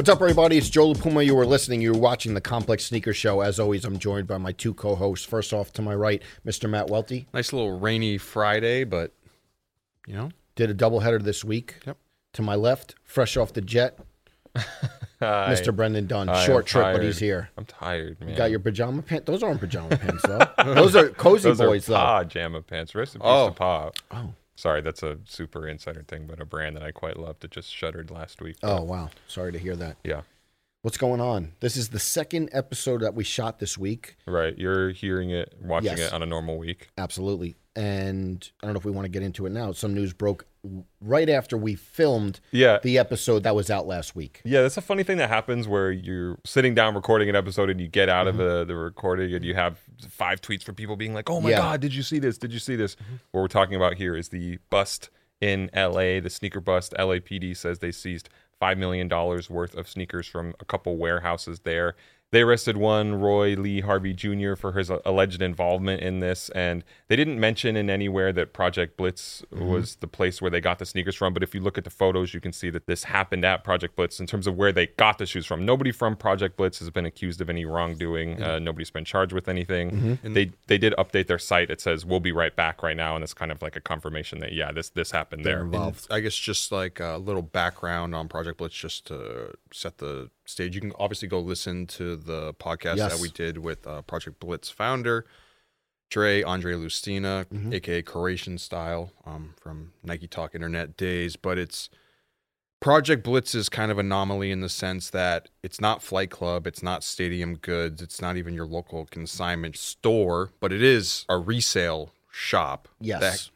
What's up, everybody? It's Joe La Puma. You are listening. You're watching the Complex Sneaker Show. As always, I'm joined by my two co-hosts. First off, to my right, Mr. Matt Welty. Nice little rainy Friday, but you know, Did a doubleheader this week. Yep. To my left, fresh off the jet, Hi. Mr. Brendan Dunne. Hi, Short I'm trip, but he's here. I'm tired, man. You got your pajama pants? Those aren't pajama pants, though. Those are cozy Those boys, are though. Pa Jamma pants. Rest in peace Oh. to Pa. Oh. Sorry, that's a super insider thing, but a brand that I quite loved. It just shuttered last week. Oh, wow. Sorry to hear that. Yeah, What's going on? This is the second episode that we shot this week. right. You're hearing it, watching Yes. it on a normal week. Absolutely. And I don't know if we want to get into it now. Some news broke right after we filmed Yeah. the episode that was out last week. Yeah, that's a funny thing that happens where you're sitting down recording an episode and you get out Mm-hmm. of the, the recording and you have five tweets from people being like, "Oh my Yeah. god, did you see this? Did you see this?" What we're talking about here is the bust in LA, the sneaker bust. LAPD says they seized five million dollars worth of sneakers from a couple warehouses there. They arrested one, Roy Lee Harvey Jr., for his uh, alleged involvement in this. And they didn't mention in anywhere that Project Blitz mm-hmm. was the place where they got the sneakers from. But if you look at the photos, you can see that this happened at Project Blitz in terms of where they got the shoes from. Nobody from Project Blitz has been accused of any wrongdoing. Mm-hmm. Uh, nobody's been charged with anything. Mm-hmm. They they did update their site. It says we'll be right back right now, and it's kind of like a confirmation that yeah, this this happened They're there. involved. I guess just like a little background on Project Blitz, just to set the stage. You can obviously go listen to the podcast Yes. that we did with uh, Project Blitz founder Dre Andre Lustina, Mhm. aka Croatian Style, um, from Nike Talk Internet days. But it's Project Blitz is kind of anomaly in the sense that it's not Flight Club, it's not Stadium Goods, it's not even your local consignment store, but it is a resale shop Yes. that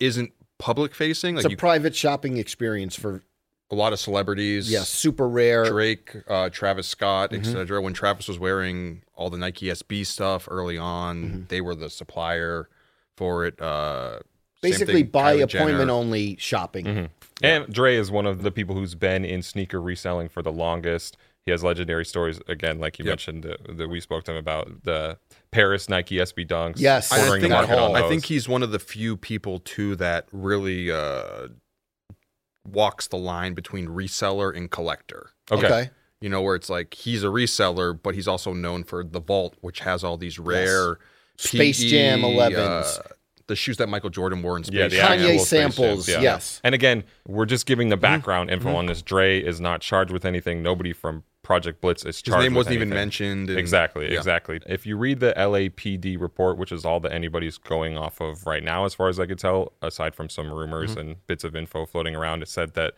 isn't public facing. it's a you private shopping experience for, a lot of celebrities. yes, super rare. Drake, uh, Travis Scott, Mhm. etc. When Travis was wearing all the Nike SB stuff early on, Mhm. they were the supplier for it. Uh, Basically, thing, by Kylie appointment Jenner. only shopping. Mhm. And Dre is one of the people who's been in sneaker reselling for the longest. He has legendary stories again, like you Yep. mentioned that, that we spoke to him about the Paris Nike SB Dunks. Yes. I think, I think he's one of the few people too that really uh, walks the line between reseller and collector. okay. Okay. You know, where it's like he's a reseller, but he's also known for the vault, which has all these rare Space PE, Jam 11s. uh, the shoes that Michael Jordan wore in Space Yeah, the Jam. Kanye actual samples, Jams, yes. And again, we're just giving the Mm-hmm. background info on this. Dre is not charged with anything. Nobody from Project Blitz is His charged. name with wasn't even anything. mentioned. and- Exactly, yeah. exactly. If you read the LAPD report, which is all that anybody's going off of right now, as far as I could tell, aside from some rumors Mm-hmm. and bits of info floating around, it said that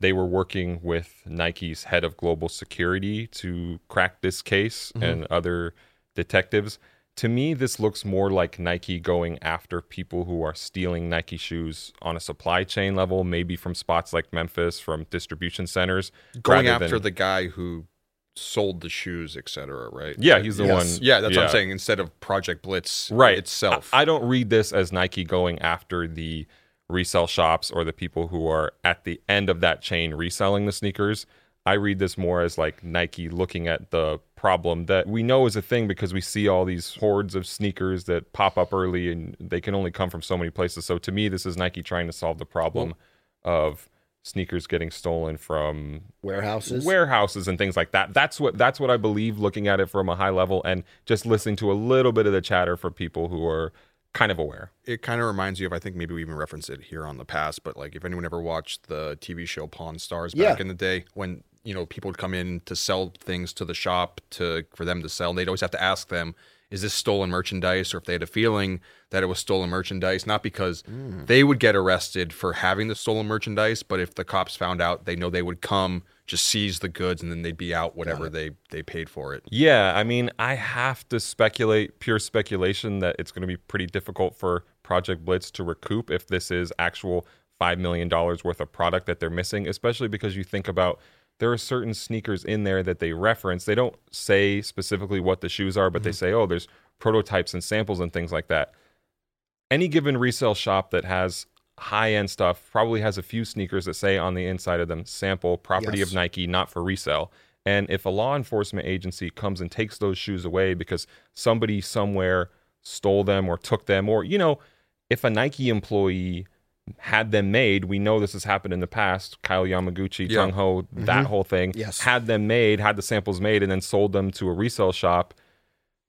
they were working with Nike's head of global security to crack this case Mm-hmm. and other detectives. To me, this looks more like Nike going after people who are stealing Nike shoes on a supply chain level, maybe from spots like Memphis, from distribution centers. Going after than- the guy who sold the shoes, etc. Right? Yeah, he's the Yes. one. Yeah, that's what I'm saying. Instead of Project Blitz right itself. I, I don't read this as Nike going after the resale shops or the people who are at the end of that chain reselling the sneakers. I read this more as like Nike looking at the problem that we know is a thing because we see all these hordes of sneakers that pop up early and they can only come from so many places. So to me, this is Nike trying to solve the problem of sneakers getting stolen from Warehouses. warehouses and things like that. That's what that's what I believe looking at it from a high level and just listening to a little bit of the chatter for people who are kind of aware. it kind of reminds you of I think maybe we even referenced it here on the past, but like if anyone ever watched the TV show Pawn Stars back Yeah. in the day when you know people would come in to sell things to the shop to for them to sell, and they'd always have to ask them, "Is this stolen merchandise?" Or if they had a feeling that it was stolen merchandise, not because mm. they would get arrested for having the stolen merchandise, but if the cops found out, they know they would come just seize the goods and then they'd be out whatever they they paid for it. Yeah, I mean, I have to speculate, pure speculation, that it's going to be pretty difficult for Project Blitz to recoup if this is actual $5 million worth of product that they're missing, especially because you think about there are certain sneakers in there that they reference. They don't say specifically what the shoes are, but they mm-hmm. say, oh, there's prototypes and samples and things like that. Any given resale shop that has high end stuff probably has a few sneakers that say on the inside of them sample property Yes. of Nike, not for resale. And if a law enforcement agency comes and takes those shoes away because somebody somewhere stole them or took them, or, you know, if a Nike employee had them made. We know this has happened in the past. Kyle Yamaguchi, Yeah. Tung Ho, that whole thing. Yes. Had them made, had the samples made, and then sold them to a resale shop.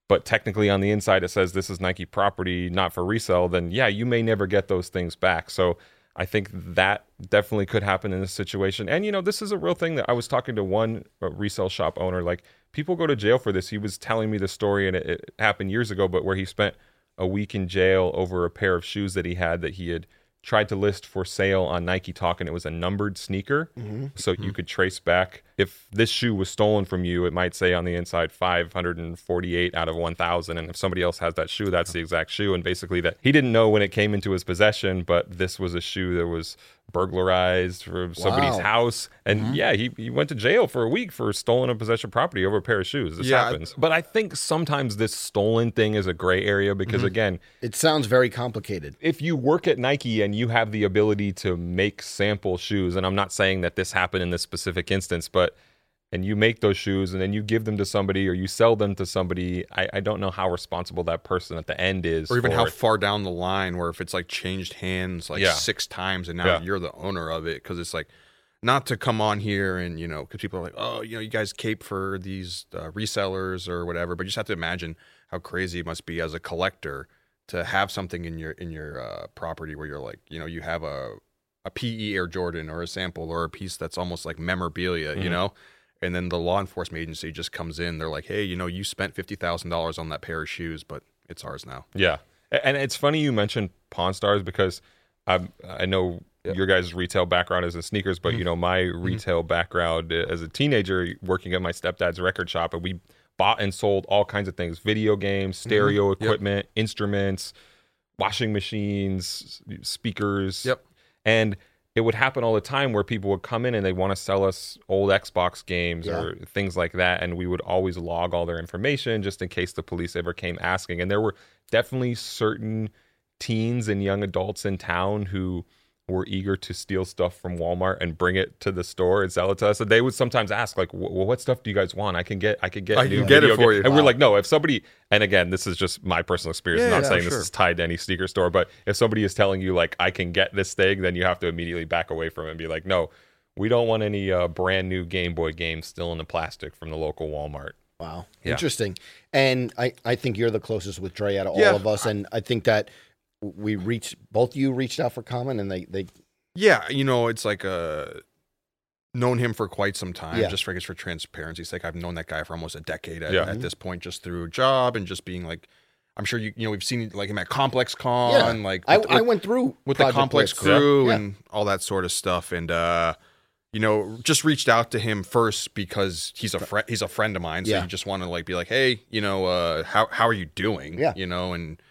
But technically, on the inside, it says this is Nike property, not for resale. Then, yeah, you may never get those things back. So, I think that definitely could happen in this situation. And, you know, this is a real thing that I was talking to one uh, resale shop owner. Like, people go to jail for this. He was telling me the story, and it, it happened years ago, but where he spent a week in jail over a pair of shoes that he had that he had tried to list for sale on Nike Talk, and it was a numbered sneaker. Mm-hmm. So you mm-hmm. could trace back if this shoe was stolen from you, it might say on the inside 548 out of 1,000. And if somebody else has that shoe, that's the exact shoe. And basically, that he didn't know when it came into his possession, but this was a shoe that was burglarized from somebody's Wow. house. And mm-hmm. yeah, he, he went to jail for a week for stolen a possession property over a pair of shoes. This Yeah, happens. But I think sometimes this stolen thing is a gray area because, mm-hmm. again, It sounds very complicated. if you work at Nike and you have the ability to make sample shoes, and I'm not saying that this happened in this specific instance, but and you make those shoes and then you give them to somebody or you sell them to somebody, I, I don't know how responsible that person at the end is. or even how it. far down the line where if it's like changed hands like Yeah. six times and now Yeah. you're the owner of it because it's like not to come on here and you know because people are like oh you know you guys cape for these uh, resellers or whatever but you just have to imagine how crazy it must be as a collector to have something in your in your uh, property where you're like you know you have a a PE Air Jordan or a sample or a piece that's almost like memorabilia you Mhm. know and then the law enforcement agency just comes in they're like hey you know you spent $50,000 on that pair of shoes but it's ours now Yeah, and it's funny you mentioned Pawn Stars because I I know Yeah. your guys' retail background is in sneakers, but you mm-hmm. know my mm-hmm. retail background uh, as a teenager working at my stepdad's record shop, and we bought and sold all kinds of things: video games, mm-hmm. stereo Yep. equipment, instruments, washing machines, speakers. Yep. and. It would happen all the time where people would come in and they want to sell us old Xbox games Yeah. or things like that, and we would always log all their information just in case the police ever came asking. And there were definitely certain teens and young adults in town who were eager to steal stuff from Walmart and bring it to the store and sell it to us. And they would sometimes ask, like, "Well, what stuff do you guys want? I can get, I can get, I can get it for game-" you. And we're like, no. If somebody, and again, this is just my personal experience. I'm not yeah, saying sure. this is tied to any sneaker store, but if somebody is telling you like, I can get this thing, then you have to immediately back away from it and be like, no, we don't want any uh, brand new Game Boy games still in the plastic from the local Walmart. Wow. Yeah. Interesting. And I, I think you're the closest with Dre out of Yeah, all of us. And I think that we reached, both of you reached out for comment and they, they Yeah, you know, it's like uh known him for quite some time. Yeah. Just for I guess for transparency, sake I've known that guy for almost a decade at, Yeah. at this point, just through a job and just being like, I'm sure you you know we've seen like him at Complex Con, Yeah. like I, with, I with- went through with the Complex Blitz. crew Yeah. and all that sort of stuff, and uh, you know, just reached out to him first because he's a friend. He's a friend of mine, so Yeah. you just want to like be like, hey, you know, uh, how how are you doing? Yeah. you know, and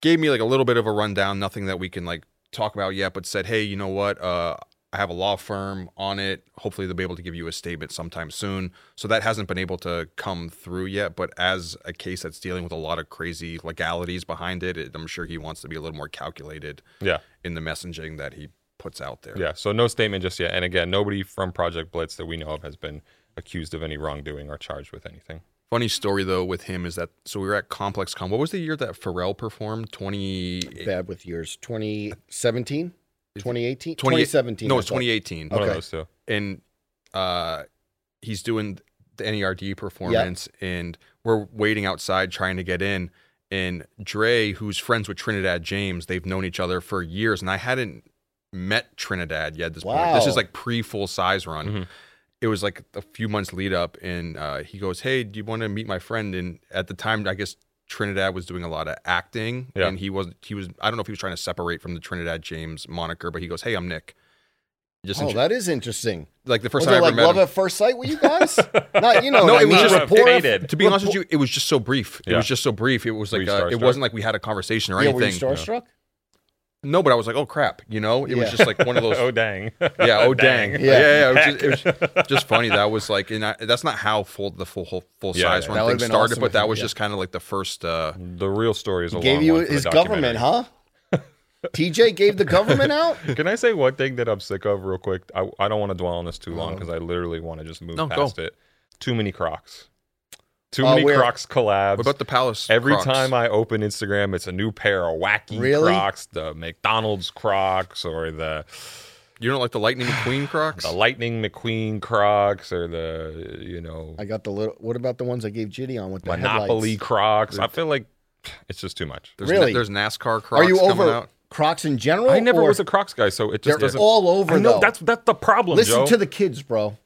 gave me like a little bit of a rundown. Nothing that we can like talk about yet, but said, hey, you know what? Uh, I have a law firm on it. Hopefully, they'll be able to give you a statement sometime soon. So that hasn't been able to come through yet. But as a case that's dealing with a lot of crazy legalities behind it, it I'm sure he wants to be a little more calculated Yeah. in the messaging that he puts out there. Yeah, so no statement just yet. And again, nobody from Project Blitz that we know of has been accused of any wrongdoing or charged with anything. Funny story though with him is that so we were at Complex Con. What was the year that Pharrell performed? Twenty. Bad with years. 2017? 2018? 2017. No, it's thought. 2018. One Okay. of those two. and uh he's doing the NERD performance and we're waiting outside trying to get in and Dre who's friends with Trinidad James they've known each other for years and I hadn't met Trinidad yet at this point this is like pre full size run Mhm. It was like a few months lead up and uh he goes hey do you want to meet my friend and at the time I guess Trinidad was doing a lot of acting Yeah. and he was he was I don't know if he was trying to separate from the Trinidad James moniker but he goes hey I'm Nick just Oh, intro- that is interesting. like the first Was time it I like ever met love him. at first sight with you guys? Not, you know, No, what I it was mean? just rapport- faded. To be honest with you, it was just so brief. It Yeah. was just so brief. It was like you uh, it wasn't like we had a conversation or Yeah, were you anything. starstruck? No, but I was like, oh crap, you know, it was just like one of those. oh dang. yeah, oh dang, Yeah. yeah, yeah. It was, just, it was just funny. That was like, and I, that's not how full the full whole, full Yeah, size yeah. run thing started, awesome but that was yeah. just kind of like the first. uh The real story is a Gave long you one for his government, huh? TJ gave the government out? Can I say one thing that I'm sick of real quick? I, I don't want to dwell on this too long Uh-huh. because I literally want to just move No, go. past it. Too many Crocs. Too Uh, many where- Crocs collabs. What about the Palace? Every Crocs? time I open Instagram, it's a new pair of wacky Really? Crocs, the McDonald's Crocs or the you don't like the Lightning McQueen Crocs? the Lightning McQueen Crocs or the you know I got the little. What about the ones I gave Jitty on with the Monopoly headlights? Crocs. I feel like it's just too much. There's Really? there's NASCAR Crocs Are you coming over out. Crocs in general? I never or was a Crocs guy, so it They're just doesn't. all over. I know though. that's that's the problem. Listen Joe. to the kids, bro.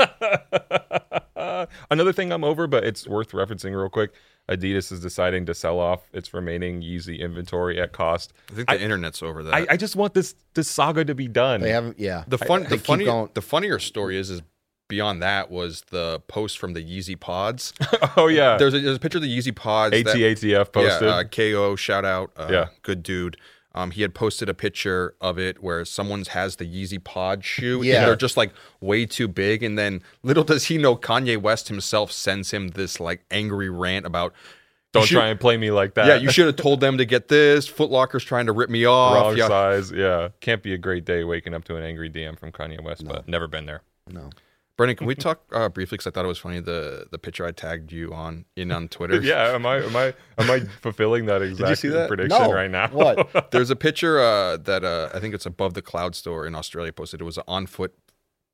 Another thing I'm over, but it's worth referencing real quick. Adidas is deciding to sell off its remaining Yeezy inventory at cost. I think the I- internet's over that. I, I just want this this saga to be done. They haven't. Yeah. the fun, they the funny, the funnier story is, is beyond that was the post from the Yeezy Pods. oh yeah, There's a, there's a picture of the Yeezy Pods. that- ATATF posted. Yeah, uh, KO shout out. Uh, Yeah. good dude. Um, he had posted a picture of it where someone's has the Yeezy Pod shoe. Yeah. and they're just like way too big. And then little does he know, Kanye West himself sends him this like angry rant about. Don't should- try and play me like that. Yeah, you should have told them to get this. Foot Locker's trying to rip me off. Wrong Yeah. size. Yeah, can't be a great day waking up to an angry DM from Kanye West, but never been there. no. Brendan, can we talk uh, briefly? Because I thought it was funny the the picture I tagged you on in on Twitter. Yeah, am I am I am I fulfilling that exact see that? prediction No. right now? What? There's a picture uh, that uh, I think it's above the cloud store in Australia posted. It was an on foot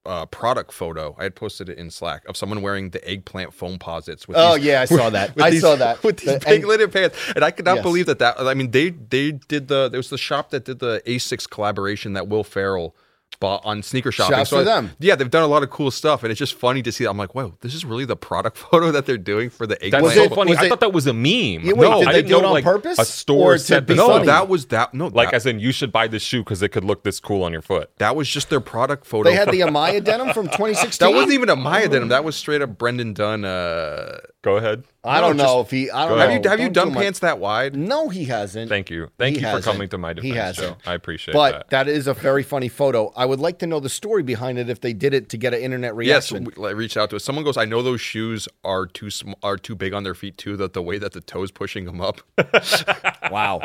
uh, product photo. I had posted it in Slack of someone wearing the eggplant Foamposites. With Oh these, yeah, I saw that. I these- saw that. with these The- big and- lidded pants, and I could not Yes. believe that. That I mean, they they did the there was the shop that did the Asics collaboration that Will Ferrell bought on sneaker shopping. Shouts So to I- them. Yeah, they've done a lot of cool stuff, and it's just funny to see. I'm like, wow, this is really the product photo that they're doing for the That's so it- funny. was I it- thought that was a meme. Yeah, wait, no, did I they didn't do it know on like purpose? a store to sent be this no, funny? that was that. No, like that, as in you should buy this shoe because it could look this cool on your foot. that was just their product photo. They had the Amaya denim from 2016. That wasn't even a Maya denim. That was straight up Brendan Dunne. Uh, Go ahead. I don't know if he. I don't know. have you have you Don't done pants that wide? No, he hasn't. Thank you. Thank He you for hasn't. coming to my defense. He hasn't. Joe. I appreciate it. But that. that is a very funny photo. I would like to know the story behind it if they did it to get an internet Yes, reaction. we, like, reach out to us. Someone goes, I know those shoes are too sm- are too big on their feet too. That the way that the toes pushing them up. wow.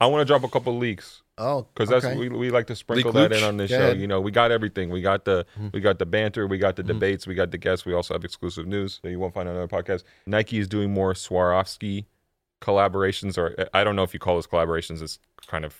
I want to drop a couple leaks Oh, because that's okay. we, we like to sprinkle Leak that in on this Go show. ahead. You know, we got everything. We got the Mm-hmm. we got the banter, we got the debates, we got the guests. We also have exclusive news that you won't find on other podcasts. Nike is doing more Swarovski collaborations, or I don't know if you call those collaborations. It's kind of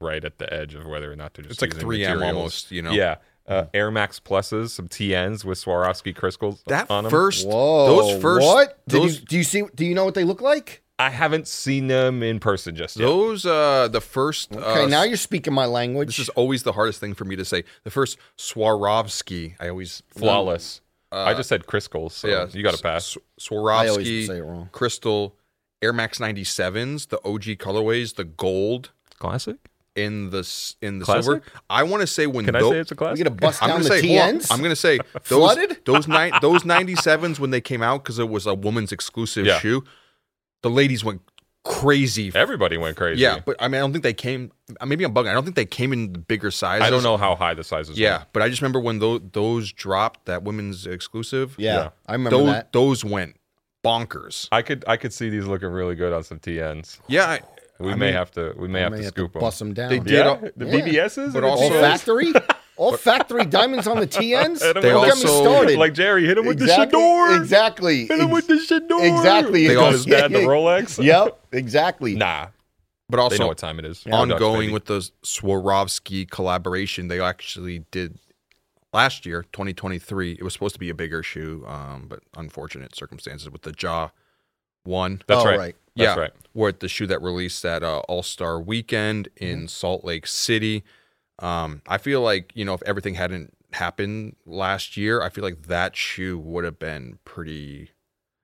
right at the edge of whether or not they're just It's like using 3M materials. almost, you know? Yeah. Uh, Air Max Pluses, some TNs with Swarovski crystals That on them. first, Whoa. those first, What? Did those you, do you see? Do you know what they look like? I haven't seen them in person just yet. those uh the first. Okay, uh, now you're speaking my language. This is always the hardest thing for me to say. The first Swarovski. I always Flawless. I just said crystals, so yeah, you got to pass. S- I always Swarovski say it wrong. Crystal Air Max 97s, the OG colorways, the gold Classic. in the s- in the Classic? silver. I want to say when Can I tho- say it's a We're classic? gonna bust I'm down gonna the say hold on. TNs. I'm gonna say those Flooded? those nine those 97s when they came out because it was a woman's exclusive Yeah. shoe. The ladies went crazy. Everybody went crazy. Yeah, but I mean, I don't think they came. Uh, maybe I'm bugging. I don't think they came in the bigger sizes. I don't know how high the sizes Yeah, were. but I just remember when those those dropped that women's exclusive. yeah, Yeah. I remember those that. those went bonkers. I could I could see these looking really good on some TNs. Yeah, I, We I may mean, have to we may I have may to have scoop to them. bust them down. They did Yeah, all- the Yeah. BBSs, But and the also- all factory, all factory diamonds on the TNs. Hit 'em They Don't with get me also- started. like Jerry, hit him with exactly, the Shador. exactly, Hit him with the Shador. exactly. They They got also- his dad the Rolex. Yep, exactly. Nah, but they know also what time it is. ongoing with the Swarovski collaboration. They actually did last year, 2023. It was supposed to be a bigger shoe, um, but unfortunate circumstances with the Ja one. That's oh, right. right. That's yeah, right. Where the shoe that released at uh, All Star Weekend in Mm-hmm. Salt Lake City. Um, I feel like you know if everything hadn't happened last year, I feel like that shoe would have been pretty.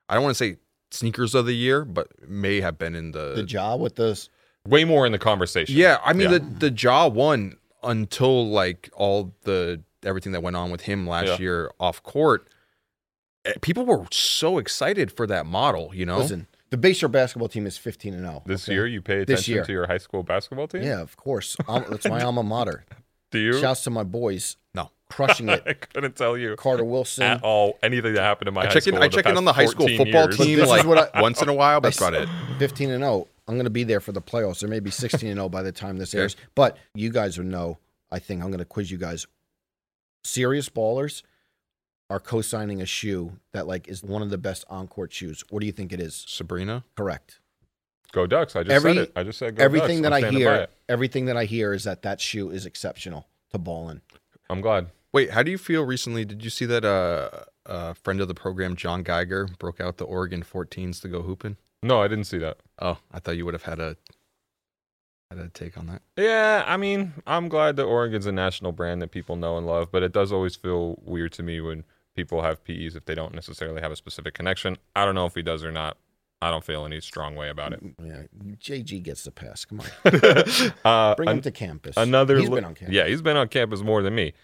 I don't want to say sneakers of the year, but may have been in the. The Ja with the Way more in the conversation. yeah, I mean Yeah. the the Ja one until like all the everything that went on with him last Yeah. year off court. eh, People were so excited for that model, you know. listen. The Bayshore basketball team is 15 and 0. This okay? year, you pay This attention year. to your high school basketball team. Yeah, of course. Um, that's my alma mater. Do you? Shouts to my boys. No. crushing it. I couldn't tell you Carter Wilson. at all anything that happened in my I high check in. school. I the check in past on the high school football years. team like what I- once in a while. That's I about it. 15 and 0. I'm going to be there for the playoffs. There may be 16 and 0 by the time this airs. But you guys will know. I think I'm going to quiz you guys. Serious ballers are co-signing a shoe that like is one of the best on-court shoes. What do you think it is? Sabrina. Correct. Go Ducks. I just Every- said it. I just said go everything Ducks. that I'm I hear, everything that I hear is that that shoe is exceptional to ball in. I'm glad. Wait, how do you feel recently? Did you see that uh, a friend of the program, John Geiger, broke out the Oregon 14s to go hooping? No, I didn't see that. Oh, I thought you would have had a had a take on that. Yeah, I mean, I'm glad that Oregon's a national brand that people know and love, but it does always feel weird to me when people have PEs if they don't necessarily have a specific connection. I don't know if he does or not. I don't feel any strong way about it. Yeah, JG gets the pass. Come on, Uh, bring an- him to campus. another He's li- been on campus. Yeah, he's been on campus more than me.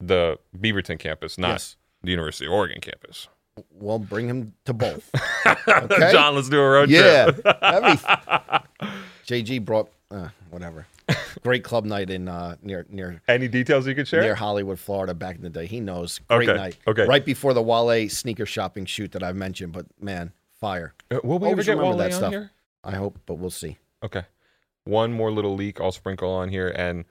The Beaverton campus, not Yes. the University of Oregon campus. Well, bring him to both. Okay. John, let's do a road Yeah, trip. that'd JG brought uh, whatever. Great club night in uh, near near Any details you could share? near Hollywood, Florida, back in the day. He knows. Great Okay, night. okay. Right before the Wale sneaker shopping shoot that I've mentioned, but man, fire. Uh, Will we ever get Wale that on stuff. here? I hope, but we'll see. Okay. One more little leak I'll sprinkle on here. And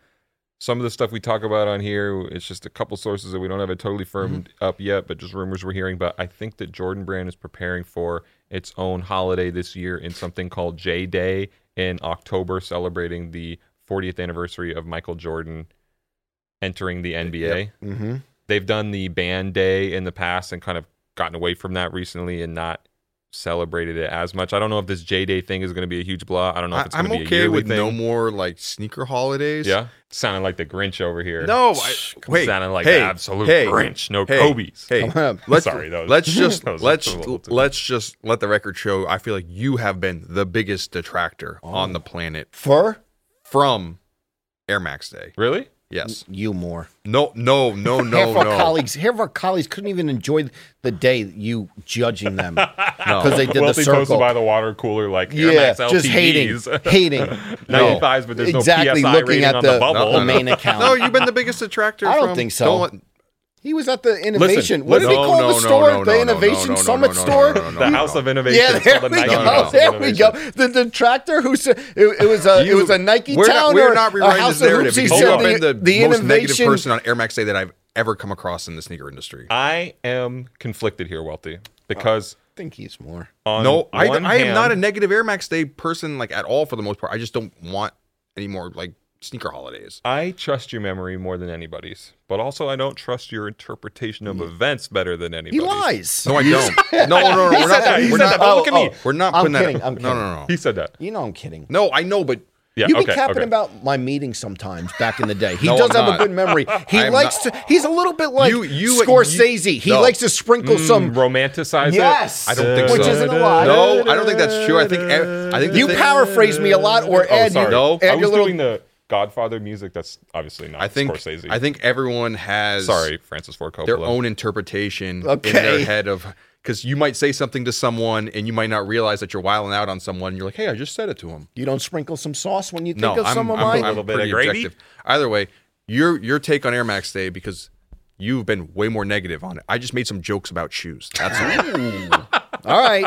some of the stuff we talk about on here, it's just a couple sources that we don't have it totally firmed up yet, but just rumors we're hearing. But I think that Jordan Brand is preparing for its own holiday this year in something called J Day in October, celebrating the 40th anniversary of Michael Jordan entering the NBA. Mm-hmm. They've done the band day in the past and kind of gotten away from that recently and not celebrated it as much. I don't know if this J Day thing is going to be a huge blow. I don't know if it's going I'm to be a okay yearly with thing. no more like sneaker holidays. Yeah, sounding like the Grinch over here. No, I, wait. sounding like hey, the absolute hey, Grinch. No hey, Kobe's. Hey, let's Sorry, that was- let's just let's a little too- let's just let the record show. I feel like you have been the biggest detractor on the planet Fur, from Air Max Day. Really? Yes. you more. No. No. No. half No. of our No. colleagues, half of our colleagues couldn't even enjoy the day you judging them No. because they did Welty the posted circle. by the water cooler like Air yeah, Max just hating, LTVs. hating. 95s, but there's exactly no PSI looking rating at on the, the bubble. the main account. No, you've been the biggest attractor. I don't from- think so. let- He was at the innovation. Listen, what did he call no, the store? no, the no, no, Innovation no, no, Summit no, no, store. no, no, no, the no. House of Innovation. Yeah, there called the we go. House of There we go. Innovation. The detractor who said it, it was a it was a Nike we're town not, we're or not a rewriting House this narrative of Hoops. He because said you've the, been the, the most negative person on Air Max Day that I've ever come across in the sneaker industry. I am conflicted here, Welty, because oh, I think he's more. no, I, I am not a negative Air Max Day person like at all for the most part. I just don't want any more like sneaker holidays. I trust your memory more than anybody's, but also I don't trust your interpretation of events better than anybody's. He lies. No, I don't. No, no, no, He we're said not. that. He We're said not. that, but look at me. We're not I'm putting that. kidding, I'm no, kidding. no, no, no. He said that. You know I'm kidding. no. I know, but Yeah, you be okay, capping okay. about my meetings sometimes back in the day. He No, does I'm have a good memory. He likes not. to. He's a little bit like You- you- Scorsese. you- he no. likes to sprinkle some. Mm, romanticize Yes, it. I don't think which so. isn't a lie. No, I don't think that's true. I think I think You thing- paraphrase me a lot, or Oh, add, sorry. your, No. add I your was little. doing the Godfather music. That's obviously not I think Scorsese. I think everyone has Sorry, Francis Ford Coppola. their own interpretation in their head of because you might say something to someone and you might not realize that you're wiling out on someone. You're like, hey, I just said it to him. you don't sprinkle some sauce when you think No, of I'm, some of I'm, mine. I'm little bit of gravy? objective. Either way, your your take on Air Max Day because you've been way more negative on it. I just made some jokes about shoes. That's all. All right,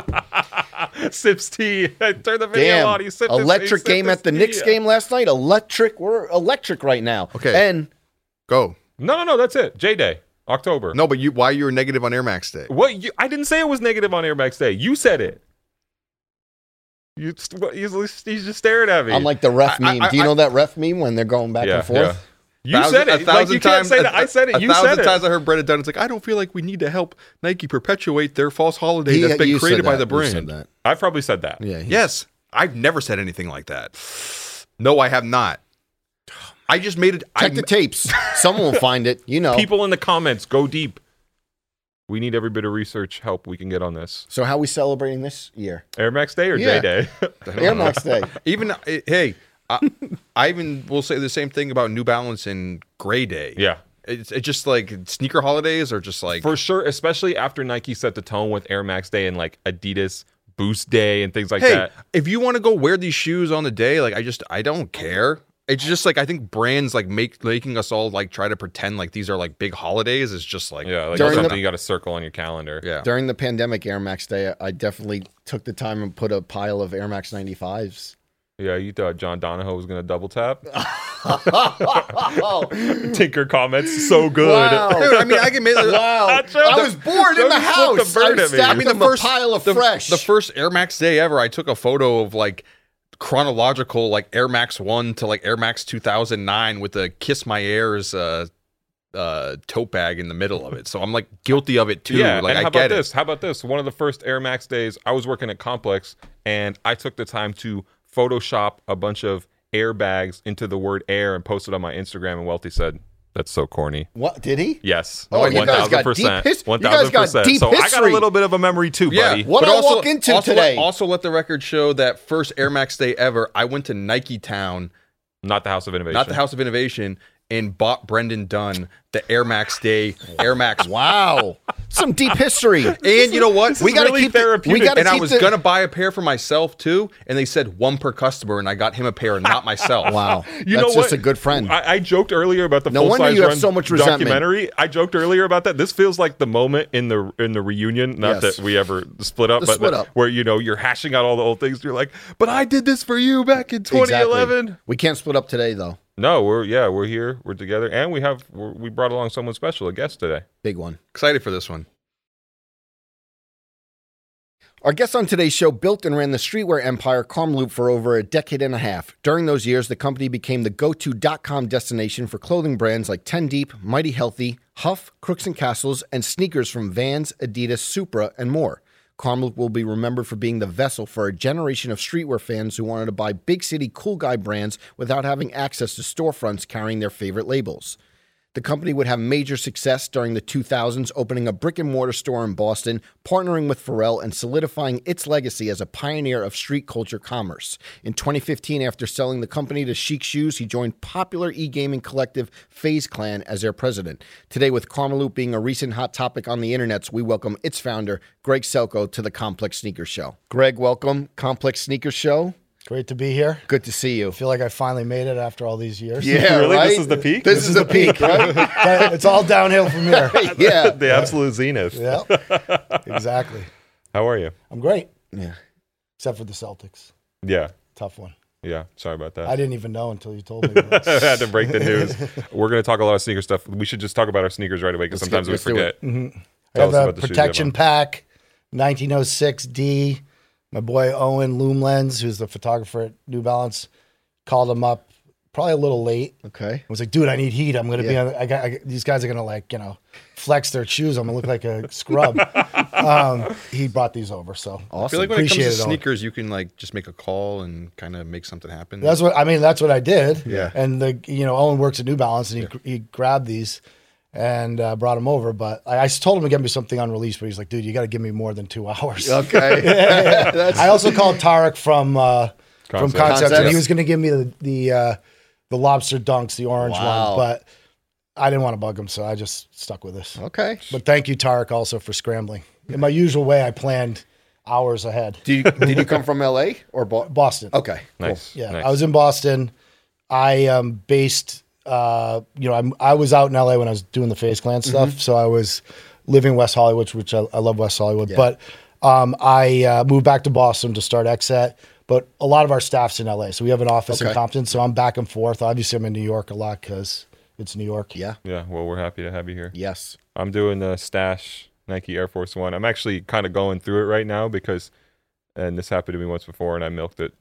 sips tea. I turned the video damn. on. He sipped his- he Electric game his at the tea. Knicks game last night. Electric. We're electric right now. Okay. and Go. No, no, no. That's it. J Day, October. No, but you why you were negative on Air Max Day? What? You, I didn't say it was negative on Air Max Day. You said it. You, st- what- he's, he's just staring at me. I'm like the ref I- I- meme. Do you I- know that ref meme when they're going back yeah, and forth? yeah. You Thousand- said a it. Like you can't say a- that. I said it. A You thousand said it. times I heard Brett Dunn. It's like I don't feel like we need to help Nike perpetuate their false holiday He- that's been you said created by the You said brand. that. I've probably said that. Yeah. he- Yes, I've never said anything like that. No, I have not. I just made it. Check I, the tapes. Someone will find it. You know. People in the comments, go deep. We need every bit of research help we can get on this. So how we celebrating this year? Air Max Day or Yeah. J Day? Air Max Day. even eh, hey, I, I even will say the same thing about New Balance and Gray Day. yeah. it's, it's just like sneaker holidays are just like For sure, especially after Nike set the tone with Air Max Day and like Adidas Boost Day and things like hey, that. if you want to go wear these shoes on the day, like I just I don't care. It's just like I think brands like make making us all like try to pretend like these are like big holidays is just like Yeah, like During the- something you got to circle on your calendar. yeah. During the pandemic Air Max Day, I definitely took the time and put a pile of Air Max 95s Yeah, you thought John Donahoe was gonna double tap. Tinker comments so good. wow. Dude, I mean, I can make Wow. Joe- I was bored in the house. the bird I at me. stacked I mean, the first- pile of the, fresh. the first Air Max day ever, I took a photo of like chronological like Air Max 1 to like Air Max 2009 with the Kiss My Airs uh uh tote bag in the middle of it. So I'm like guilty of it too. Yeah, like and how I get about it. this? How about this? One of the first Air Max days, I was working at Complex, and I took the time to Photoshop a bunch of airbags into the word air and posted on my Instagram. And Welty said, "That's so corny." what did he? Yes, Oh, you one guys thousand got deep percent, his- you guys thousand got percent. deep So I got a little bit of a memory too, Yeah. buddy. What But I also- walk into also today? Let, also let the record show that first Air Max day ever, I went to Nike Town, Not the House of Innovation. not the House of Innovation, and bought Brendan Dunne the Air Max Day Air Max Wow, some deep history. And you know what? we got to really keep. The, we therapeutic. got to and keep I was the, gonna buy a pair for myself too, and they said one per customer, and I got him a pair, and not myself. Wow, You that's know just what? a good friend. I, I joked earlier about the No full wonder size you have run so much resentment. documentary. I joked earlier about that. This feels like the moment in the in the reunion. Not Yes. that we ever split up, The but split that- up. where you know you're hashing out all the old things. You're like, but I did this for you back in 2011. Exactly. We can't split up today though. No, we're yeah, we're here, we're together, and we have we're, we brought along someone special, a guest today. Big one. Excited for this one. Our guest on today's show built and ran the streetwear empire Karmaloop for over a decade and a half. During those years, the company became the go-to .com destination for clothing brands like Ten Deep, Mighty Healthy, HUF, Crooks and Castles, and sneakers from Vans, Adidas, Supra, and more. Karmaloop will be remembered for being the vessel for a generation of streetwear fans who wanted to buy big city cool guy brands without having access to storefronts carrying their favorite labels. The company would have major success during the 2000s, opening a brick and mortar store in Boston, partnering with Pharrell, and solidifying its legacy as a pioneer of street culture commerce. In 2015, after selling the company to Shiekh Shoes, he joined popular e gaming collective FaZe Clan as their president. Today, with Karmaloop being a recent hot topic on the internets, we welcome its founder, Greg Selkoe, to the Complex Sneaker Show. Greg, welcome. Complex Sneaker Show. Great to be here. Good to see you. I feel like I finally made it after all these years. Yeah, Really? right? This is the peak? This, is the peak, right? Okay, it's all downhill from here. yeah. the absolute zenith. yeah, exactly. How are you? I'm great, Yeah. except for the Celtics. Yeah, Tough one. yeah. Sorry about that. I didn't even know until you told me. I had to break the news. We're going to talk a lot of sneaker stuff. We should just talk about our sneakers right away because sometimes get- we let's do forget. Mm-hmm. I have us a about the shoes you have protection on. pack, 1906D. My boy Owen Loom Lens, who's the photographer at New Balance, called him up probably a little late. Okay. I was like, dude, I need heat. I'm gonna be on. I got, I, these guys are gonna like, you know, flex their shoes. I'm gonna look like a scrub. um, he brought these over, so I feel like when it comes Appreciate to it all. sneakers, you can like just make a call and kind of make something happen. that's what I mean. That's what I did. Yeah. And the you know Owen works at New Balance, and he he grabbed these and uh, brought him over. But I, I told him to get me something unreleased, but he's like, dude, you got to give me more than two hours. Okay. That's, I also called Tarek from uh, from Concept. Concept, and he was going to give me the the uh, the lobster dunks, the orange Wow. one, but I didn't want to bug him, so I just stuck with this. okay. But thank you, Tarek, also for scrambling. In my usual way, I planned hours ahead. Did you, did you come from LA or Bo- Boston. Okay. cool. Nice. Yeah, nice. I was in Boston. I um based uh you know I'm I was out in LA when I was doing the FaZe Clan stuff, so I was living in West Hollywood, which I, I love West Hollywood. But um I uh, moved back to Boston to start XSET. But a lot of our staff's in LA, so we have an office Okay. in Compton. So I'm back and forth. Obviously, I'm in New York a lot because it's New York. Yeah. Yeah, well, we're happy to have you here. Yes. I'm doing the stash Nike Air Force One. I'm actually kind of going through it right now because, and this happened to me once before, and I milked it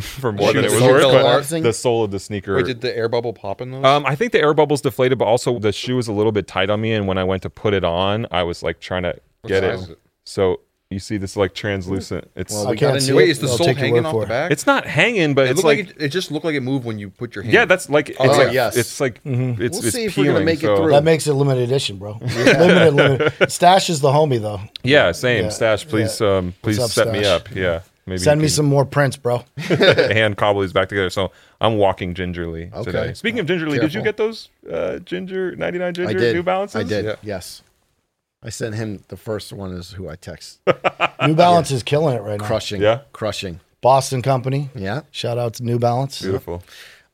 for more than it the was worth. fell the sole of the sneaker. Wait, did the air bubble pop in those? um, I think the air bubbles deflated, but also the shoe was a little bit tight on me, and when I went to put it on, I was like trying to get size is it. it? So you see this like translucent. It's Well, we can't see new- Wait, it. is the I'll sole take your hanging word off for the it. back? it's not hanging, but it it's looked like, like, it, it just looked like it moved when you put your hand. yeah, that's like it's Oh, like yes. it's like Mm-hmm. it's We'll it's see if we're gonna make it so- through. That makes it limited edition, bro. limited, limited. Stash is the homie, though. Yeah, same. Yeah, Stash, please, um, please up, set me Stash? up. Yeah, maybe Send me some more prints, bro. hand cobble these back together. So I'm walking gingerly Okay. today. Speaking of gingerly, did you get those uh, ginger 99 ginger I did. New Balances? I did. Yeah. Yes. I sent him the first one is who I text. New Balance is killing it right now. Crushing. Yeah? Crushing. Boston company. Yeah. Shout out to New Balance. Beautiful.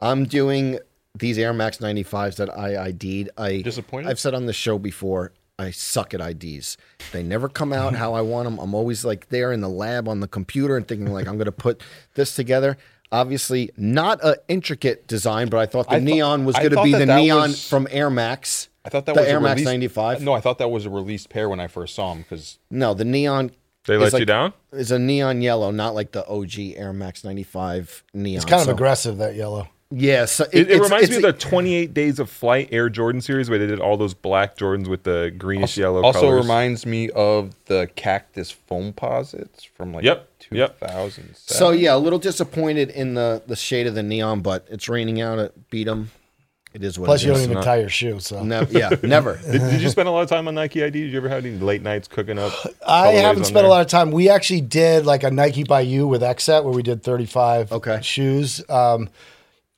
I'm doing these Air Max 95s that I ID'd. I Disappointed? I've said on the show before, I suck at IDs. They never come out how I want them. I'm always like there in the lab on the computer and thinking like I'm going to put this together. Obviously, not a intricate design, but I thought the I neon was going to be the that neon was- from Air Max. I thought that the was a Air Max 95. No, I thought that was a released pair when I first saw them because No, the neon They is let you down? is a neon yellow, not like the OG Air Max 95 neon. It's kind of So- aggressive that yellow. Yeah, so It, it it's- reminds me of the 28 Days of Flight Air Jordan series where they did all those black Jordans with the greenish yellow also colors. reminds me of the cactus Foamposites from like Yep, yep. So yeah, a little disappointed in the the shade of the neon, but it's raining out at Beat 'em. It is what Plus, it you is. don't even not- tie your shoe. So Ne- yeah, never. did, did you spend a lot of time on Nike ID? Did you ever have any late nights cooking up? I haven't on spent a lot of time. We actually did like a Nike by you with Xset where we did 35 Okay. shoes. Um,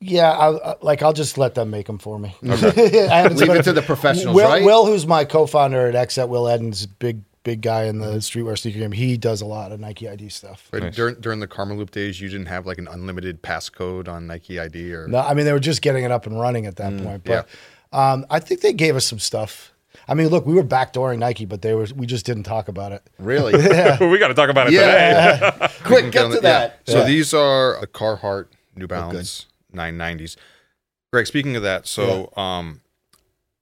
yeah, I, I, like I'll just let them make them for me. I haven't Leave it to the professionals, Will, right? Will, who's my co-founder at Xset, Will Eddins, big big guy in the streetwear sneaker game. He does a lot of Nike ID stuff. But during during the Karmaloop days, you didn't have like an unlimited passcode on Nike ID or No, I mean they were just getting it up and running at that Mm, point. But um, I think they gave us some stuff. I mean, look, we were backdooring Nike, but they were we just didn't talk about it. Really? we got to talk about it today. Yeah. Quick, Get get to the- yeah. that. So Yeah. these are the Carhartt New Oh, Balance 990s. Greg, speaking of that, so um,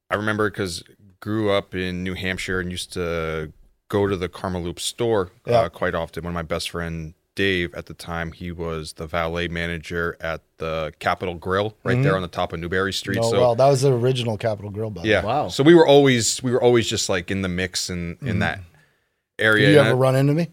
I remember because grew up in New Hampshire and used to go to the Karmaloop store Yeah. uh, quite often. One of my best friend Dave at the time, he was the valet manager at the Capital Grille right there on the top of Newbury Street. Oh so well, that was the original Capital Grille. By yeah, Wow. So we were always we were always just like in the mix and in that area. Did you And ever I- run into me?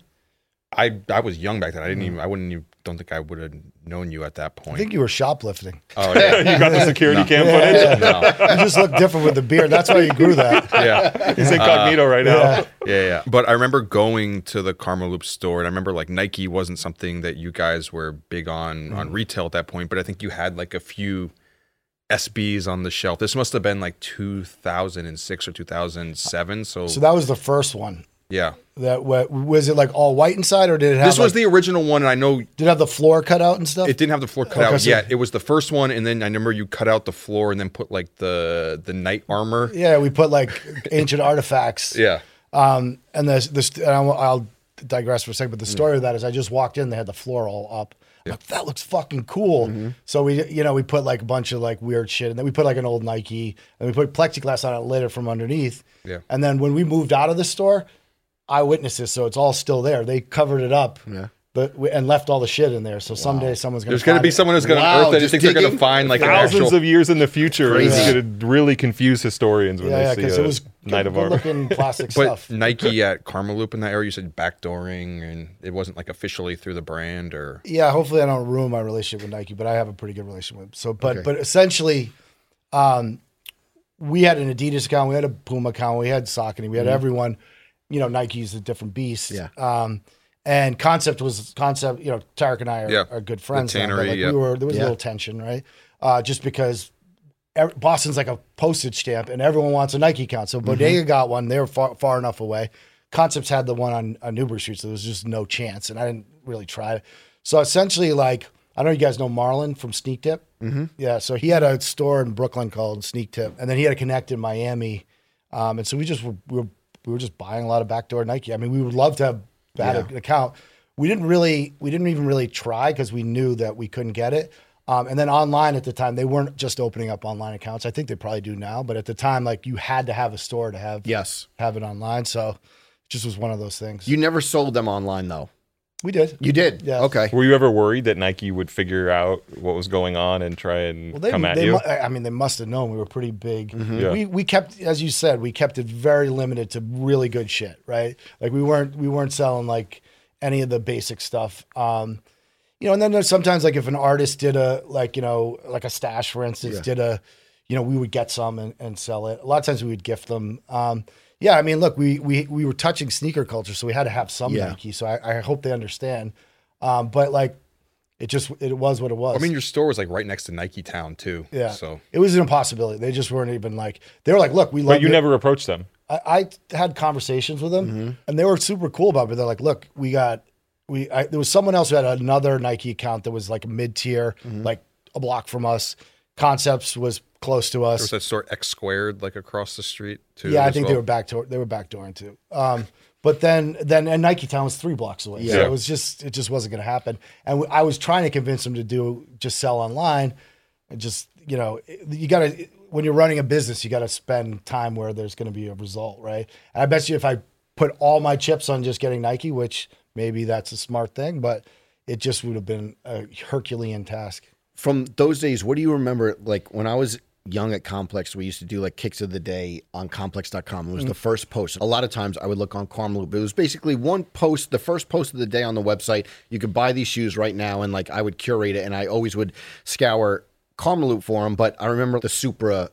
I I was young back then. I didn't even I wouldn't even don't think I would have known you at that point. I think you were shoplifting. oh yeah. you got the security cam footage? no. You just look different with the beard. That's why you grew that. Yeah. He's incognito uh, right now. Yeah. Yeah, yeah. But I remember going to the Karmaloop store and I remember like Nike wasn't something that you guys were big on mm-hmm. on retail at that point, but I think you had like a few SBs on the shelf. This must have been like 2006 or 2007. So, So that was the first one. Yeah. That wa- was it like all white inside, or did it have? This was like- the original one and I know Did it have the floor cut out and stuff? it didn't have the floor cut Okay, out so- yet. It was the first one and then I remember you cut out the floor and then put like the the knight armor. yeah, we put like ancient artifacts. Yeah. Um, and the this, and I'll, I'll digress for a second, but Mm. the story of that is I just walked in, they had the floor all up. I'm Like that looks fucking cool. Mm-hmm. So we, you know, we put like a bunch of like weird shit, and then we put like an old Nike, and we put plexiglass on it, it from underneath. Yeah. And then when we moved out of the store, eyewitnesses, so it's all still there. They covered it up. Yeah. But we, and left all the shit in there. So someday someone's gonna. There's going to be it. someone who's going to Wow, unearth that. I just think they're going to find like Thousands actual of years in the future, Crazy. it's going to really confuse historians when Yeah, yeah, they because see it was Night good, of good Art. looking plastic But stuff. Nike at Karmaloop in that area, you said backdooring, and it wasn't like officially through the brand or. yeah, hopefully I don't ruin my relationship with Nike, but I have a pretty good relationship with them. So, but Okay. but essentially, um, we had an Adidas account, we had a Puma account, we had Saucony, we had everyone. You know, Nike's a different beast. Yeah. Um, and concept was concept. You know, Tarek and I are, Yeah. are good friends. now, but, tannery, like, yeah. we were there was Yeah. a little tension, right? Uh, just because. ev- Boston's like a postage stamp, and everyone wants a Nike account. So Bodega got one; they were far, far enough away. Concepts had the one on, on Newbury Street, so there was just no chance, and I didn't really try. So essentially, like I don't know, you guys know Marlon from Sneak Tip. Mm-hmm. Yeah, so he had a store in Brooklyn called Sneak Tip, and then he had a connect in Miami, um, and so we just were, we were we were just buying a lot of backdoor Nike. I mean, we would love to have had an account. We didn't really, we didn't even really try because we knew that we couldn't get it. Um, and then online at the time, they weren't just opening up online accounts. I think they probably do now, but at the time, like you had to have a store to have Yes. have it online. So it just was one of those things. You never sold them online though. We did. You did. Yeah. Okay. Were you ever worried that Nike would figure out what was going on and try and Well, they, come at they you? mu- I mean, they must have known we were pretty big. Yeah. We we kept, as you said, we kept it very limited to really good shit, right? Like we weren't we weren't selling like any of the basic stuff. Um, you know, and then there's sometimes like if an artist did a like you know like a stash for instance Yeah. did a, you know, we would get some and, and sell it. A lot of times we would gift them. Um, yeah, I mean, look, we we we were touching sneaker culture, so we had to have some Yeah. Nike. So I, I hope they understand. Um, but like, it just it was what it was. I mean, your store was like right next to Nike Town too. Yeah. So it was an impossibility. They just weren't even like they were like, look, we but you never approached them. I, I had conversations with them, and they were super cool about it. They're like, look, we got we. I, there was someone else who had another Nike account that was like a mid tier, like a block from us. Concepts was close to There us. was that store X squared like across the street too. yeah, I think well. they were back door. They were backdooring too. Um, but then, then and Nike Town was three blocks away. So Yeah. it was just, it just wasn't going to happen. And w- I was trying to convince them to do just sell online, and just you know, you got to when you're running a business, you got to spend time where there's going to be a result, right? And I bet you if I put all my chips on just getting Nike, which maybe that's a smart thing, but it just would have been a Herculean task. From those days, what do you remember? Like when I was young at Complex, we used to do like kicks of the day on complex.com. It was mm. the first post. A lot of times I would look on Karmaloop. It was basically one post, the first post of the day on the website. You could buy these shoes right now, and like I would curate it, and I always would scour Karmaloop for them. But I remember the Supra,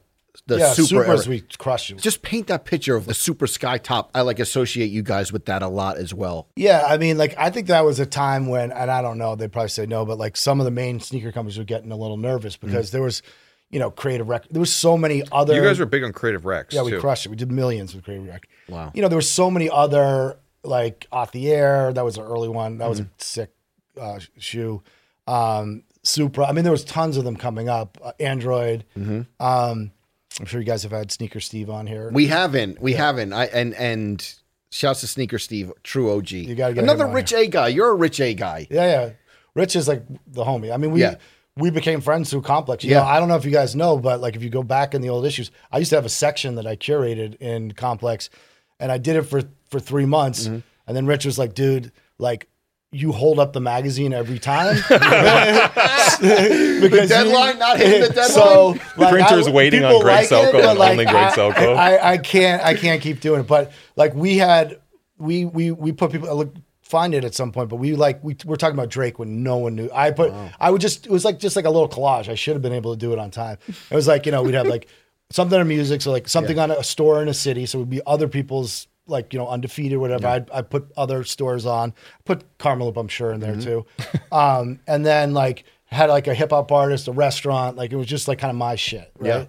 the yeah, Supra. Supras era. we crushed you. Just paint that picture of the Supra Skytop. I like associate you guys with that a lot as well. Yeah, I mean, like I think that was a time when, and I don't know, they'd probably say no, but like some of the main sneaker companies were getting a little nervous because there was, you know, creative rec. There was so many other. You guys were big on creative Rex. yeah, we too. crushed it. We did millions with creative rec. Wow. You know, there were so many other like off the air. That was an early one. That was a sick uh, shoe. Um, Supra. I mean, there was tons of them coming up. Uh, Android. Um, I'm sure you guys have had Sneaker Steve on here. We haven't. We haven't. I and and shouts to Sneaker Steve, true OG. You gotta get another rich A guy. You're a rich A guy. Yeah, yeah. Rich is like the homie. I mean, we Yeah. we became friends through Complex. You Yeah. know, I don't know if you guys know, but like if you go back in the old issues, I used to have a section that I curated in Complex, and I did it for for three months, Mm-hmm. and then Rich was like, "Dude, like." You hold up the magazine every time because deadline, not hitting the deadline? So like, Printer's I- waiting on Greg like Selkoe but, and like, only Greg I- Selkoe. I, I can't I can't keep doing it. But like we had we we we put people uh, look find it at some point, but we like we we're talking about Drake when no one knew. I put I would just it was like just like a little collage. I should have been able to do it on time. It was like you know we'd have like something on music, so like something on a store in a city, so it would be other people's like you know undefeated or whatever. I I put other stores on, put Carmel I'm sure in there too, um, and then like had like a hip hop artist, a restaurant, like it was just like kind of my shit, right?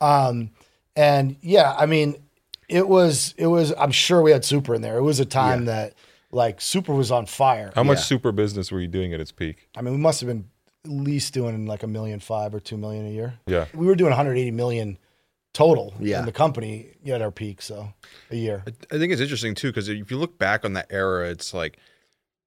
Um, and yeah, I mean, it was it was. I'm sure we had Supra in there. It was a time that like Supra was on fire. How much Yeah. Supra business were you doing at its peak? I mean, we must have been at least doing like a million five or two million a year. Yeah. We were doing 180 million total Yeah. in the company at our peak, so a year. I think it's interesting too because if you look back on that era, it's like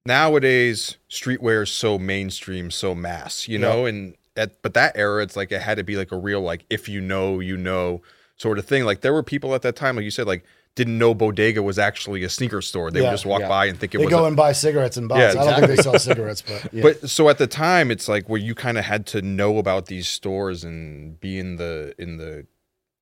nowadays streetwear is so mainstream, so mass, you know, and at but that era, it's like it had to be like a real like if you know, you know sort of thing. Like there were people at that time, like you said, like didn't know Bodega was actually a sneaker store. They Yeah. would just walk Yeah. by and think it They was. go a- and buy cigarettes and box. Yeah, I don't think they sell cigarettes, but But so at the time, it's like where you kind of had to know about these stores and be in the in the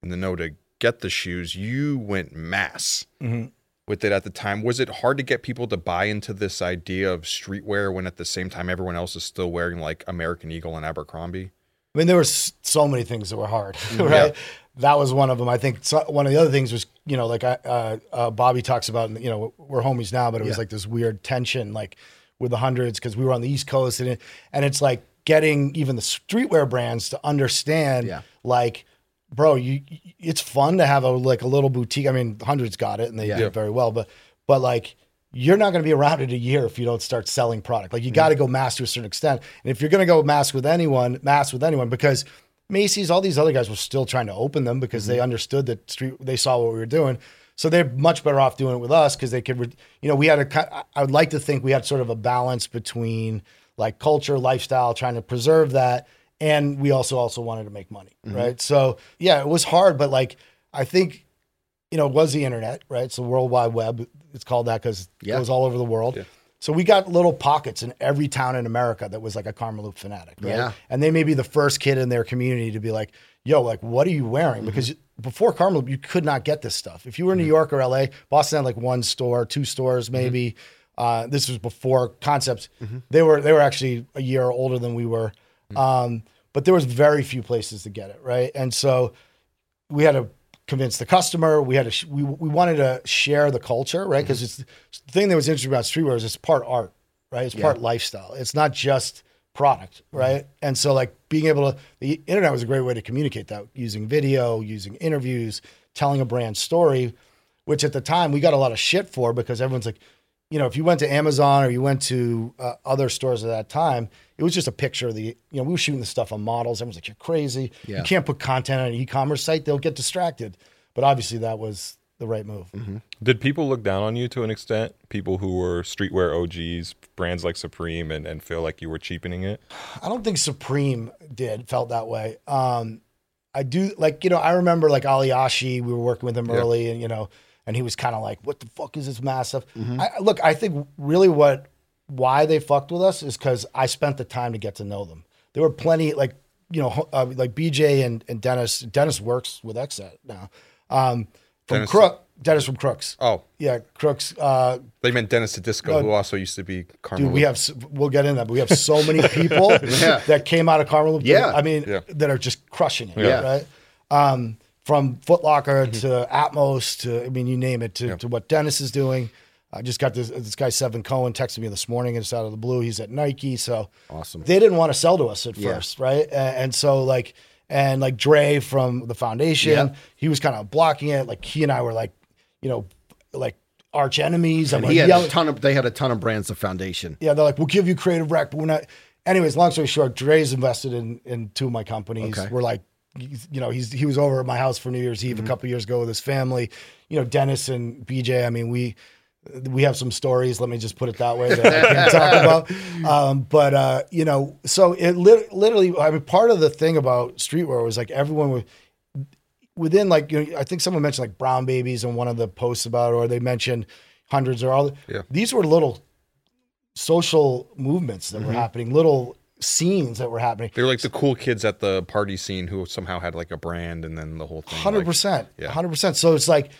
in the know to get the shoes. You went mass Mhm. with it at the time. Was it hard to get people to buy into this idea of streetwear when at the same time everyone else is still wearing like American Eagle and Abercrombie? I mean, there were so many things that were hard, right? That was one of them. I think so, one of the other things was, you know, like I, uh, uh, Bobby talks about, you know, we're homies now, but it was like this weird tension, like with the hundreds, because we were on the East Coast, and it, and it's like getting even the streetwear brands to understand, Yeah. like, bro, you, it's fun to have a like a little boutique. I mean, hundreds got it, and they Yeah. did very well, but but like you're not going to be around in a year if you don't start selling product. Like you mm-hmm. got to go mass to a certain extent. And if you're going to go mass with anyone, mass with anyone, because Macy's, all these other guys were still trying to open them because they mm-hmm. understood that street, they saw what we were doing. So they're much better off doing it with us because they could, you know, we had a, I would like to think we had sort of a balance between like culture, lifestyle, trying to preserve that. And we also, also wanted to make money. Right. So yeah, it was hard, but like, I think you know, it was the internet, right? So World Wide Web, it's called that because Yeah. it was all over the world. So we got little pockets in every town in America that was like a Karmaloop fanatic, right? Yeah. And they may be the first kid in their community to be like, yo, like, what are you wearing? Mm-hmm. Because before Karmaloop, you could not get this stuff. If you were in New York or LA, Boston had like one store, two stores, Mm-hmm. maybe. Uh, this was before concepts. They were they were actually a year older than we were. Mm. Um, but there was very few places to get it, right? And so we had to convince the customer. We had to sh- we we wanted to share the culture, right? Because it's the thing that was interesting about streetwear is it's part art, right? It's part lifestyle. It's not just product, right? And so like being able to the internet was a great way to communicate that using video, using interviews, telling a brand story, which at the time we got a lot of shit for because everyone's like you know, if you went to Amazon or you went to uh, other stores at that time, it was just a picture of the, you know, we were shooting the stuff on models. Everyone's like, you're crazy. Yeah. You can't put content on an e-commerce site. They'll get distracted. But obviously that was the right move. Did people look down on you to an extent? People who were streetwear OGs, brands like Supreme, and, and feel like you were cheapening it? I don't think Supreme did felt that way. Um, I do like you know I remember like Aliashi. We were working with him early, and you know, and he was kind of like, "What the fuck is this massive?" I, look, I think really what why they fucked with us is because I spent the time to get to know them. There were plenty like you know uh, like BJ and, and Dennis. Dennis works with XSET now. Um, from Dennis- Crook, Dennis from Crooks. Oh, Yeah, Crooks. Uh, they meant Dennis Tedisco, No. who also used to be Carmel. Dude, we have we'll get in that, but we have so many people that came out of Carmel. Yeah. I mean, Yeah. that are just crushing it. Yeah. right. Um, from Foot Locker mm-hmm. to Atmos to I mean, you name it to, to what Dennis is doing. I just got this this guy Seven Cohen texted me this morning. and It's out of the blue. He's at Nike, so Awesome. They didn't want to sell to us at Yeah. first, right? And, and so like and like Dre from the foundation, Yeah. he was kind of blocking it. Like he and I were like, you know, like arch enemies. I'm And like he had yelling- a ton of. They had a ton of brands. of foundation. yeah, they're like, we'll give you creative rec, but we're not. Anyways, long story short, Dre's invested in in two of my companies. Okay. We're like, you know, he's he was over at my house for New Year's Eve Mm-hmm. a couple years ago with his family. You know, Dennis and BJ. I mean, we we have some stories. Let me just put it that way that I can't talk about. Um, but uh, you know, so it lit- literally. I mean, part of the thing about streetwear was like everyone was within like you know, I think someone mentioned like brown babies in one of the posts about it, or they mentioned hundreds or all. Yeah. These were little social movements that were Mm-hmm. happening, little scenes that were happening. They were like the cool kids at the party scene who somehow had like a brand and then the whole thing. Hundred like- percent, yeah. hundred percent. So it's like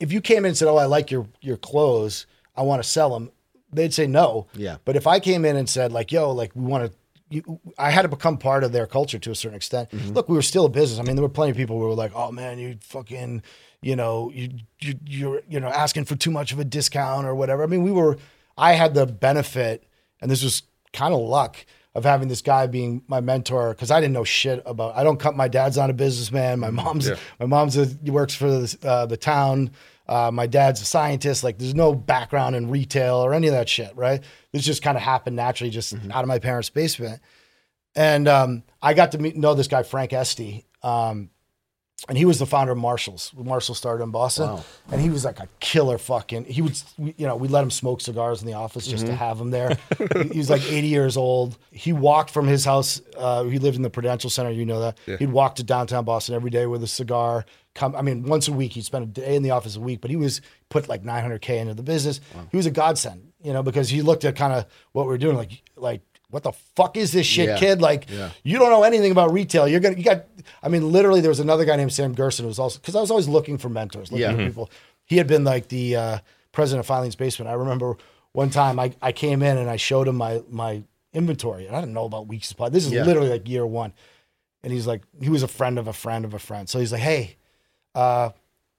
if you came in and said, "Oh, I like your your clothes, I want to sell them," they'd say no. Yeah. But if I came in and said, like, "Yo, like we want to," you, I had to become part of their culture to a certain extent. Mm-hmm. Look, we were still a business. I mean, there were plenty of people who were like, "Oh man, you fucking." You know, you, you you're you know asking for too much of a discount or whatever. I mean, we were. I had the benefit, and this was kind of luck of having this guy being my mentor because I didn't know shit about. I don't come. My dad's not a businessman. My mom's Yeah. my mom's a, works for the, uh, the town. Uh, my dad's a scientist. Like, there's no background in retail or any of that shit, right? This just kind of happened naturally, just out of my parents' basement. And um, I got to meet know this guy Frank Esty, um, and he was the founder of Marshalls. Marshall started in Boston, Wow. and he was like a killer fucking. He would, you know, we let him smoke cigars in the office just to have him there. he was like 80 years old. He walked from his house. Uh, he lived in the Prudential Center. You know that. He'd walk to downtown Boston every day with a cigar. Come, I mean, once a week. He'd spend a day in the office a week, but he was put like 900k into the business. He was a godsend, you know, because he looked at kind of what we were doing, like, like. What the fuck is this shit, Yeah. kid? Like, Yeah. you don't know anything about retail. You're gonna, you got. I mean, literally, there was another guy named Sam Gerson who was also because I was always looking for mentors, looking Yeah. for people. He had been like the uh, president of Filene's Basement. I remember one time I, I came in and I showed him my my inventory, and I didn't know about week supply. This is literally like year one, and he's like, he was a friend of a friend of a friend. So he's like, hey, uh,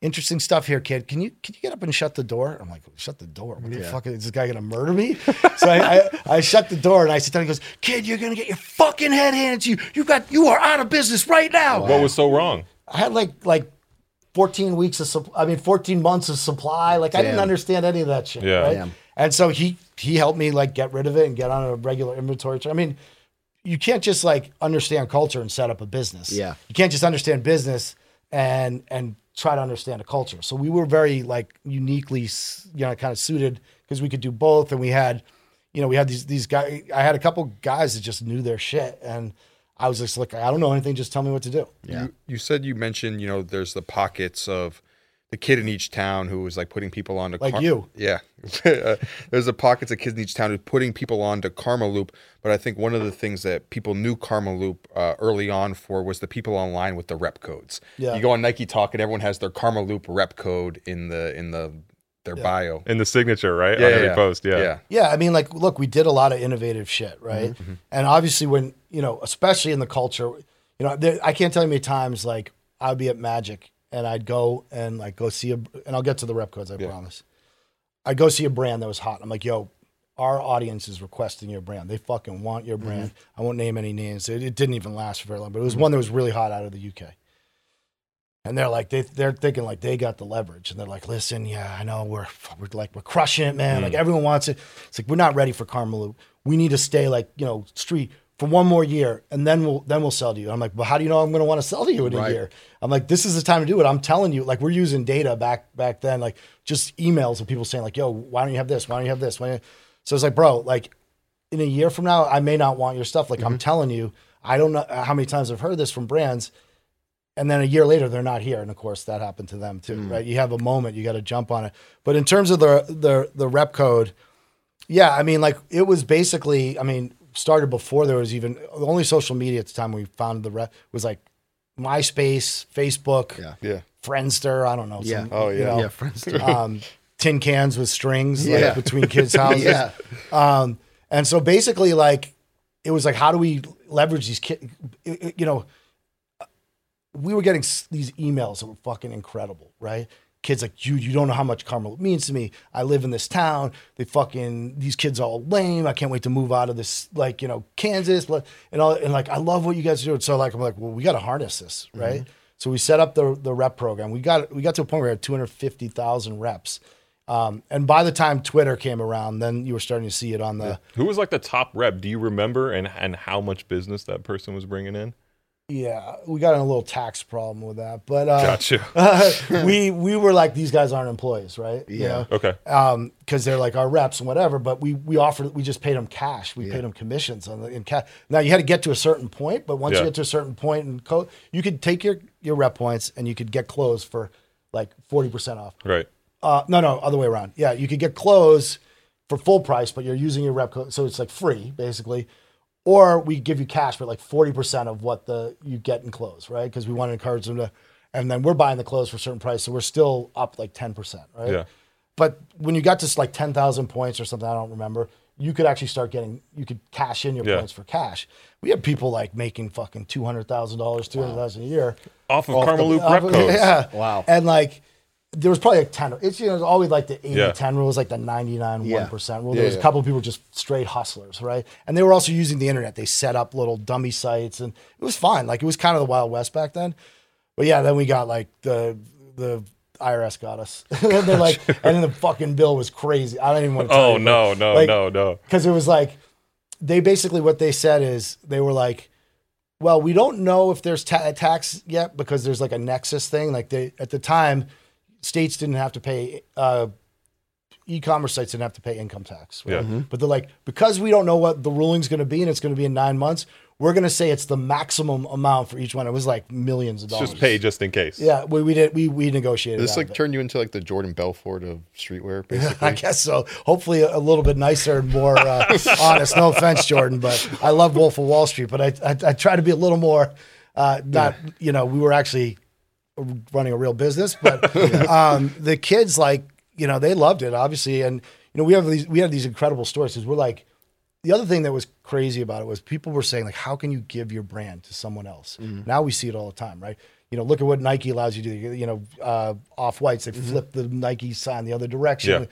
interesting stuff here, kid. Can you can you get up and shut the door? I'm like, shut the door. What the Yeah. fuck is this guy gonna murder me? so I, I, I shut the door and I sit down. He goes, kid, you're gonna get your fucking head handed to you. You got you are out of business right now. What was so wrong? I had like like 14 weeks of supply. I mean 14 months of supply. Like I didn't understand any of that shit. Yeah. Right? Damn. And so he he helped me like get rid of it and get on a regular inventory. I mean, you can't just like understand culture and set up a business. Yeah. You can't just understand business and and try to understand a culture. So we were very like uniquely you know kind of suited because we could do both and we had you know we had these these guys I had a couple guys that just knew their shit and I was just like I don't know anything just tell me what to do. Yeah. You, you said you mentioned, you know, there's the pockets of the kid in each town who was like putting people onto Like you. Yeah. Uh, there's the pockets of kids in each town who putting people onto Karmaloop. But I think one of the things that people knew Karmaloop uh, early on for was the people online with the rep codes. Yeah. You go on NikeTalk and everyone has their Karmaloop rep code in the in the their bio. In the signature, right? Yeah, On yeah, every yeah. post, yeah. yeah. Yeah, I mean, like, look, we did a lot of innovative shit, right? And obviously, when you know, especially in the culture, you know, there, I can't tell you how many times like I'd be at Magic and I'd go and like go see a, and I'll get to the rep codes, I promise. I'd go see a brand that was hot. I'm like, yo, our audience is requesting your brand. They fucking want your mm-hmm. brand. I won't name any names. It, it didn't even last for very long, but it was mm-hmm. one that was really hot out of the UK. and they're like they they're thinking like they got the leverage, and they're like, listen, yeah, I know we're we're like we're crushing it, man. Like mm. everyone wants it. It's like we're not ready for Karmaloop. We need to stay like you know street for one more year, and then we'll then we'll sell to you. I'm like, well, how do you know I'm going to want to sell to you in a year? I'm like, this is the time to do it. I'm telling you, like we're using data back back then, like just emails of people saying like, yo, why don't you have this? Why don't you have this? Why? So it's like, bro, like in a year from now, I may not want your stuff. Like I'm mm-hmm. telling you, I don't know how many times I've heard this from brands. And then a year later, they're not here, and of course that happened to them too, mm. right? You have a moment, you got to jump on it. But in terms of the the the rep code, yeah, I mean, like it was basically, I mean, started before there was even the only social media at the time we founded the rep was like MySpace, Facebook, Yeah. Yeah. Friendster. I don't know. Yeah. some, Oh, you yeah. know, Yeah, friends. um, tin cans with strings Yeah. like, between kids' houses. Yeah. Um, and so basically, like, it was like, how do we leverage these kids? You know, we were getting these emails that were fucking incredible, right? Kids like, dude, you don't know how much Carmel means to me. I live in this town. They fucking these kids are all lame. I can't wait to move out of this, like you know, Kansas, and all and like I love what you guys are doing. So like I'm like, well, we got to harness this, right? So we set up the the rep program. We got we got to a point where we had 250,000 reps. Um, and by the time Twitter came around, then you were starting to see it on the Who was like the top rep? Do you remember and and how much business that person was bringing in? Yeah. We got in a little tax problem with that, but uh, Gotcha. we we were like these guys aren't employees, right? You Yeah. know? Okay. um because they're like our reps and whatever but we we offered we just paid them cash we paid them commissions on the in cash now you had to get to a certain point but once Yeah. you get to a certain point and co- you could take your your rep points and you could get clothes for like 40% off Right. uh no no other way around yeah you could get clothes for full price but you're using your rep code so it's like free basically or we give you cash but like 40% of what the you get in clothes right because we want to encourage them to and then we're buying the clothes for a certain price so we're still up like 10% right Yeah. but when you got to like 10,000 points or something, I don't remember, you could actually start getting, you could cash in your Yeah. points for cash. We had people like making fucking $200,000, $300,000 a year. Off of off the- Karmaloop off of- codes. Yeah. Wow. And like, there was probably like 10, it's, you know, it's always like the 80 Yeah. 10 rule, it was like the 99 Yeah. 1% rule. Yeah, There was a couple of people just straight hustlers, right? And they were also using the internet. They set up little dummy sites and it was fine. Like, it was kind of the Wild West back then. But yeah, then we got like the, the, IRS got us. and they're like, and then the fucking bill was crazy. I don't even want to. Tell Oh you, no, but, no, like, no, no. because it was like they basically what they said is they were like well we don't know if there's ta- a tax yet because there's like a nexus thing like they at the time states didn't have to pay uh e-commerce sites didn't have to pay income tax right? Yeah. but they're like because we don't know what the ruling's going to be and it's going to be in nine months we're going to say it's the maximum amount for each one it was like millions of dollars Just pay just in case. yeah we, we did we, we negotiated This like turned you into like the Jordan Belfort of streetwear, basically. I guess so. Hopefully, a, a little bit nicer and more uh, honest. No offense, Jordan, but I love Wolf of Wall Street. But I, I, I try to be a little more, uh, not you know, we were actually running a real business, but um, the kids like you know they loved it obviously, and you know we have these we have these incredible stories because we're like. The other thing that was crazy about it was people were saying like, how can you give your brand to someone else? Now we see it all the time, right? You know, look at what Nike allows you to do. You know, uh, off whites they flip the Nike sign the other direction Yeah.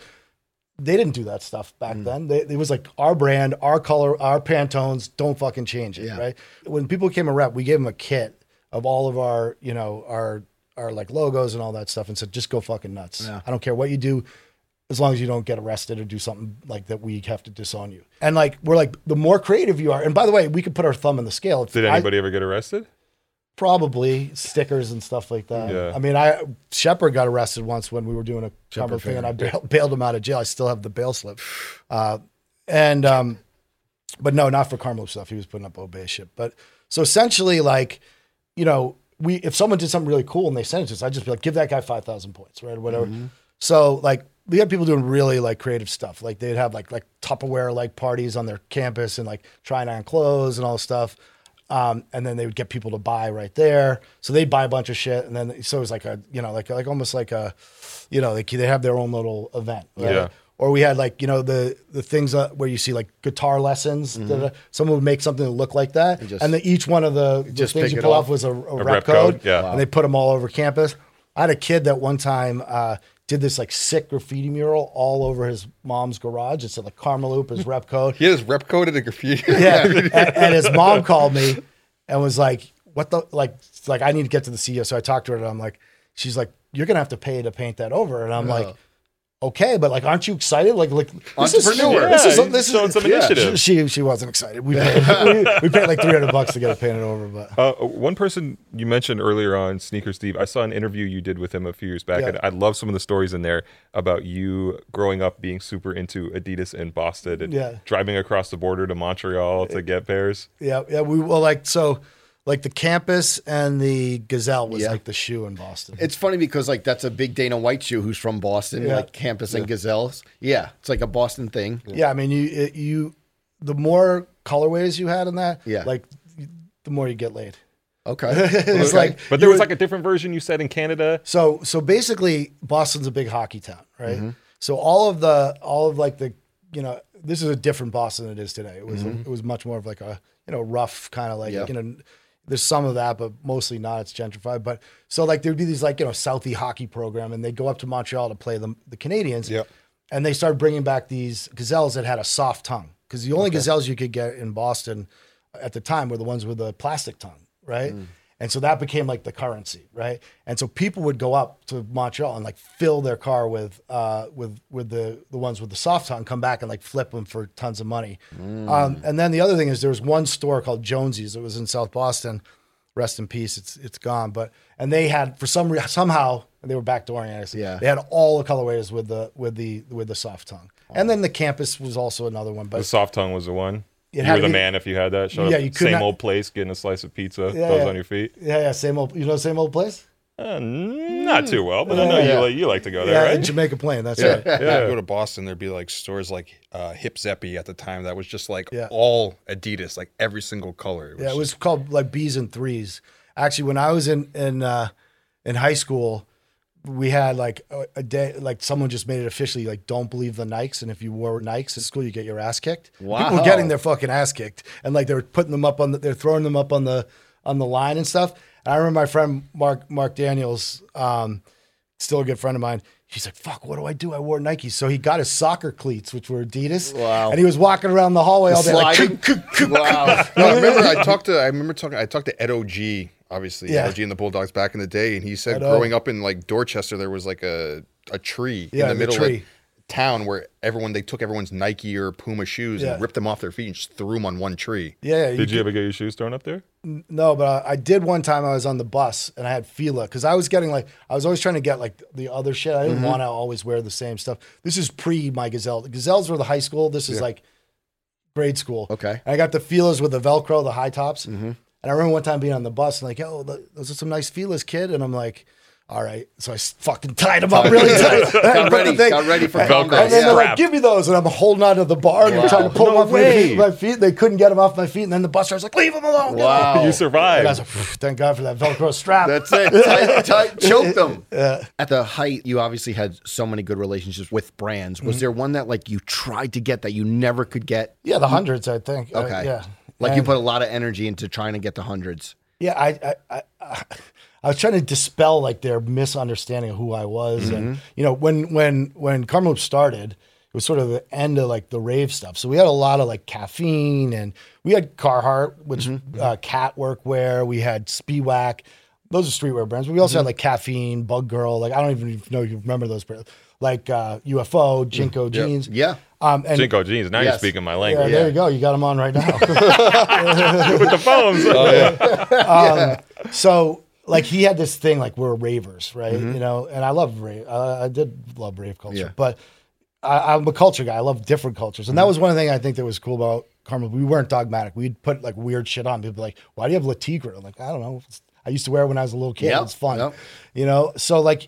they didn't do that stuff back then. They, it was like our brand, our color, our Pantones. Don't fucking change it, Yeah. right? When people came a rep, we gave them a kit of all of our, you know, our our like logos and all that stuff, and said, just go fucking nuts. Yeah. I don't care what you do, as long as you don't get arrested or do something like that. We have to disown you. And like we're like, the more creative you are, and by the way, we could put our thumb in the scale. If Did I- anybody ever get arrested? probably stickers and stuff like that. Yeah. I mean, I Shepard got arrested once when we were doing a cover thing, and I bailed, bailed him out of jail. I still have the bail slip. Uh, and um, but no, not for Karmaloop stuff. He was putting up obey shit. But so essentially, like, you know, we if someone did something really cool and they sent it to us, I'd just be like, give that guy five thousand points, right, or whatever. So like. We had people doing really like creative stuff. Like they'd have like like Tupperware like parties on their campus and like trying on clothes and all this stuff. Um, and then they would get people to buy right there. So they'd buy a bunch of shit, and then so it was like a you know like like almost like a, you know they they have their own little event. right? Yeah. Or we had like you know the the things uh, where you see like guitar lessons. da-da. Someone would make something that looked like that, and, Mm-hmm. just- then each one of the, the just things you pull off. off was a, a, rep, rep code. code, yeah. and they put them all over campus. I had a kid that one time uh, did this like sick graffiti mural all over his mom's garage. It said like Karmaloop, his rep code. He had his rep code at a graffiti. Yeah. and, and his mom called me and was like, what the like like I need to get to the CEO. So I talked to her and I'm like, she's like, you're gonna have to pay to paint that over. And I'm like, okay, but like, aren't you excited? Like, like this is Entrepreneur. This is this showing is some yeah. initiative. She she wasn't excited. We paid, we, we paid like 300 bucks to get it painted over, but Uh, one person you mentioned earlier on Sneaker Steve, I saw an interview you did with him a few years back, Yeah. and I love some of the stories in there about you growing up being super into Adidas in Boston and Yeah. driving across the border to Montreal to get pairs. yeah, yeah. We well like so. Like the campus and the Gazelle was Yeah. like the shoe in Boston. It's funny because like that's a big Dana White shoe who's from Boston, Yeah. like campus and gazelles. Yeah, it's like a Boston thing. Yeah, I mean, you it, you the more colorways you had in that, Yeah. like the more you get laid. Okay, it's Okay. like, But there was would- like a different version you said in Canada. so so basically, Boston's a big hockey town, right? Mm-hmm. So all of the all of like the you know this is a different Boston than it is today. It was it was much more of like a you know rough kind of like Mm-hmm. Yeah. you know. There's some of that, but mostly not. It's gentrified. But so like there'd be these like you know Southie hockey program, and they'd go up to Montreal to play the the Canadians. Yep. and they started bringing back these gazelles that had a soft tongue because the only gazelles you could get in Boston at the time were the ones with the plastic tongue, right? Mm. And so that became like the currency, right? And so people would go up to Montreal and like fill their car with uh, with with the the ones with the soft tongue, come back and like flip them for tons of money. Um, and then the other thing is there was one store called Jonesy's. It was in South Boston. Rest in peace. It's it's gone. But and they had for some reason somehow they were backdooring it. Yeah. They had all the colorways with the with the with the soft tongue. And then the campus was also another one. But The soft tongue was the one. It you had were the be- man if you had that. Showed Yeah, up, you could same not- old place, getting a slice of pizza, Yeah, toes yeah. on your feet. yeah, yeah, same old. You know, same old place. Uh, not too well, but I know Yeah. you like you like to go there, in right? Jamaica Plain. That's Yeah. right. Yeah, Yeah. Go to Boston. There'd be like stores like uh, Hip Zeppy at the time that was just like Yeah. all Adidas, like every single color. Yeah, it was called like B's and Threes. Actually, when I was in in uh, in high school, we had like a, a day, like someone just made it officially like don't believe the Nikes, and if you wore Nikes in school, you get your ass kicked. People Wow. were getting their fucking ass kicked, and like they were putting them up on the, they're throwing them up on the on the line and stuff. And I remember my friend Mark Mark Daniels, um, still a good friend of mine. He's like, "Fuck, what do I do? I wore Nikes." So he got his soccer cleats, which were Adidas. Wow. And he was walking around the hallway all day, like, wow. No, I remember I talked to I remember talking I talked to Ed OG, obviously Yeah. Ed and the Bulldogs back in the day, and he said growing up in like Dorchester there was like a a tree Yeah, in the the middle tree. of town where everyone they took everyone's Nike or Puma shoes Yeah. and ripped them off their feet and just threw them on one tree. yeah, yeah, Did you ever get your shoes thrown up there? No, but I, I did one time. I was on the bus and I had Fila because I was getting like I was always trying to get like the other shit. I didn't Mm-hmm. want to always wear the same stuff. This is pre my Gazelle. The Gazelles were the high school. This is like grade school. Okay. Mm-hmm. And I got the Filas with the Velcro, the high tops. And I remember one time being on the bus and like, oh, th- those are some nice Filas, kid. And I'm like, all right. So I s- fucking tied them up really tight. Got ready. Got ready for combat. And then Yeah. they're like, give me those. And I'm holding onto the bar and they're trying to pull them off my way. feet, my feet. They couldn't get them off my feet. And then the bus driver's like, leave them alone. Wow. You And I survived. was like, thank God for that Velcro strap. That's it. Tight, tight, choke them. At the height, you obviously had so many good relationships with brands. Mm-hmm. Was there one that like you tried to get that you never could get? yeah, the hundreds, I think. Uh, Okay. yeah. Like you put a lot of energy into trying to get the hundreds. Yeah, I, I, I, I, was trying to dispel like their misunderstanding of who I was, Mm-hmm. and you know, when when when Karma started, it was sort of the end of like the rave stuff. So we had a lot of like caffeine, and we had Carhartt, which Mm-hmm. uh, cat workwear. We had Speedwack. Those are streetwear brands. But we also Mm-hmm. had like caffeine, Bug Girl. Like I don't even know if you remember those brands. Like uh, UFO, JNCO jeans. Yeah. Um, and JNCO jeans. Now you're speaking my yeah, language. there you go. You got them on right now. With the phones. so like he had this thing like we're ravers right Mm-hmm. you know and i love rave uh, i did love rave culture Yeah. but I, i'm a culture guy i love different cultures and that Mm-hmm. was one thing i think that was cool about karma we weren't dogmatic we'd put like weird shit on people be like why do you have latigra I'm like i don't know i used to wear it when i was a little kid Yep, it's fun yep. you know so like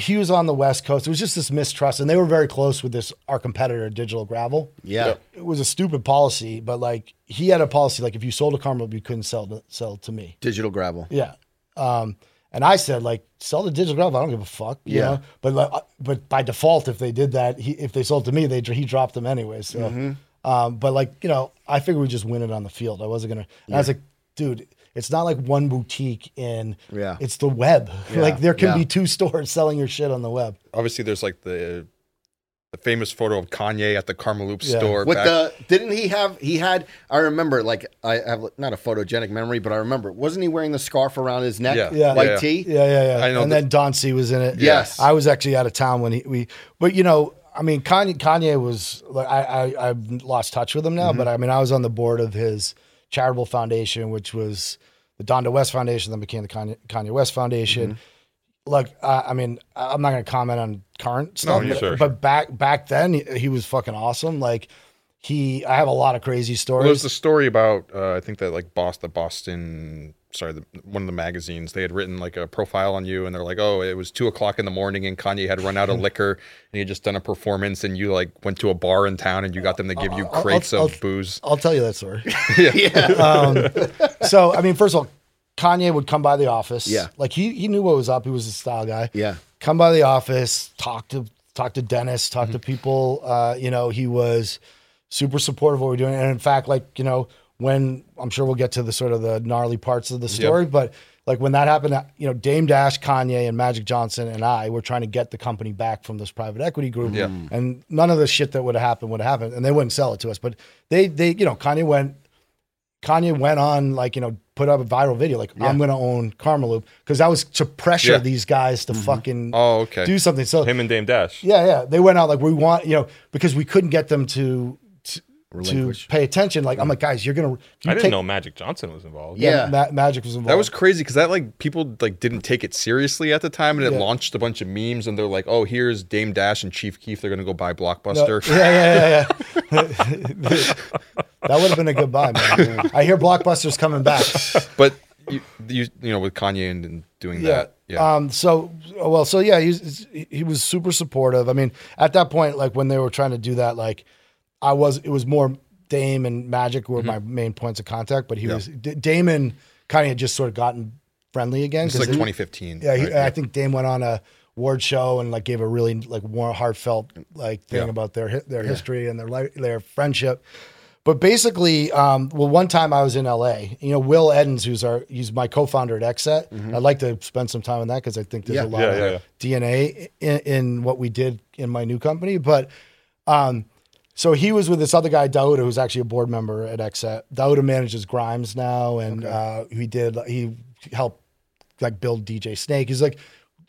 he was on the west coast it was just this mistrust and they were very close with this our competitor digital gravel Yeah. it was a stupid policy but like he had a policy like if you sold a karma you couldn't sell to, sell to me Digital gravel. yeah. Um, and I said, like, sell the digital gravel. I don't give a fuck. You Yeah. Know? But like, uh, but by default, if they did that, he, if they sold to me, they he dropped them anyway. So, Mm-hmm. um, but like, you know, I figured we'd just win it on the field. I wasn't gonna. and I was like, dude, it's not like one boutique in. Yeah. It's the web. Yeah. like there can Yeah. be two stores selling your shit on the web. Obviously there's like the the famous photo of Kanye at the Karmaloop Yeah. store. With back- the didn't he have he had I remember like I have not a photogenic memory, but I remember wasn't he wearing the scarf around his neck? Yeah. Yeah. White Yeah. tee? Yeah, yeah, yeah. I know and the- then Don C was in it. Yes. I was actually out of town when he we but you know, I mean Kanye Kanye was like I, I I've lost touch with him now, Mm-hmm. but I mean I was on the board of his charitable foundation, which was the Donda West Foundation, then became the Kanye, Kanye West Foundation. Mm-hmm. Look, uh, I mean, I'm not going to comment on current stuff, yeah, but, sure, but back back then he, he was fucking awesome. Like he, I have a lot of crazy Well, there's stories. the story about uh, I think that like Boston, the Boston, sorry, the, one of the magazines they had written like a profile on you, and they're like, oh, it was two o'clock in the morning, and Kanye had run out of liquor, and he had just done a performance, and you like went to a bar in town, and you got them to give you I'll- crates I'll- of booze. I'll tell you that story. yeah. um, so I mean, first of all, Kanye would come by the office. Yeah. like he he knew what was up. He was a style guy. Yeah. come by the office, talk to talk to Dennis, talk Mm-hmm. to people. Uh, you know, he was super supportive of what we're doing, and in fact, like you know, when I'm sure we'll get to the sort of the gnarly parts of the story, but like when that happened, you know, Dame Dash, Kanye, and Magic Johnson and I were trying to get the company back from this private equity group, Yeah. and none of the shit that would have happened would have happened, and they wouldn't sell it to us, but they they you know, Kanye went. Kanye went on like you know put up a viral video like I'm gonna own Karmaloop because that was to pressure Yeah. these guys to mm-hmm. fucking Oh, okay. do something. So Him and Dame Dash. yeah, yeah, they went out like we want you know because we couldn't get them to to, to Relinquish. pay attention. Like I'm like guys, you're gonna. You I didn't take- know Magic Johnson was involved. Yeah. Ma- Magic was involved. That was crazy because that like people like didn't take it seriously at the time, and it Yeah. launched a bunch of memes. And they're like, "Oh, here's Dame Dash and Chief Keef. They're gonna go buy No, Blockbuster." yeah, yeah, yeah, yeah. that would have been a good buy, man. I hear Blockbuster's coming back. But you, you, you know, with Kanye and, and doing Yeah. that, yeah, Um. So, well. So yeah, he's, he was super supportive. I mean, at that point, like when they were trying to do that, like I was. It was more Dame and Magic were my main points of contact, but he was D- and Kanye had just sort of gotten friendly again. it's like 2015. Yeah, he, right? I think Dame went on a award show and like gave a really like warm, heartfelt like thing Yeah. about their their history and their life, their friendship. But basically, um, well, one time I was in LA. You know, Will Eddins, who's our he's my co-founder at Xset. I'd like to spend some time on that because I think there's Yeah. a lot Yeah, of yeah, yeah. DNA in, in what we did in my new company. But um, so he was with this other guy, Daouda, who's actually a board member at Xset. Daouda manages Grimes now, and uh, he did he helped like build DJ Snake. He's like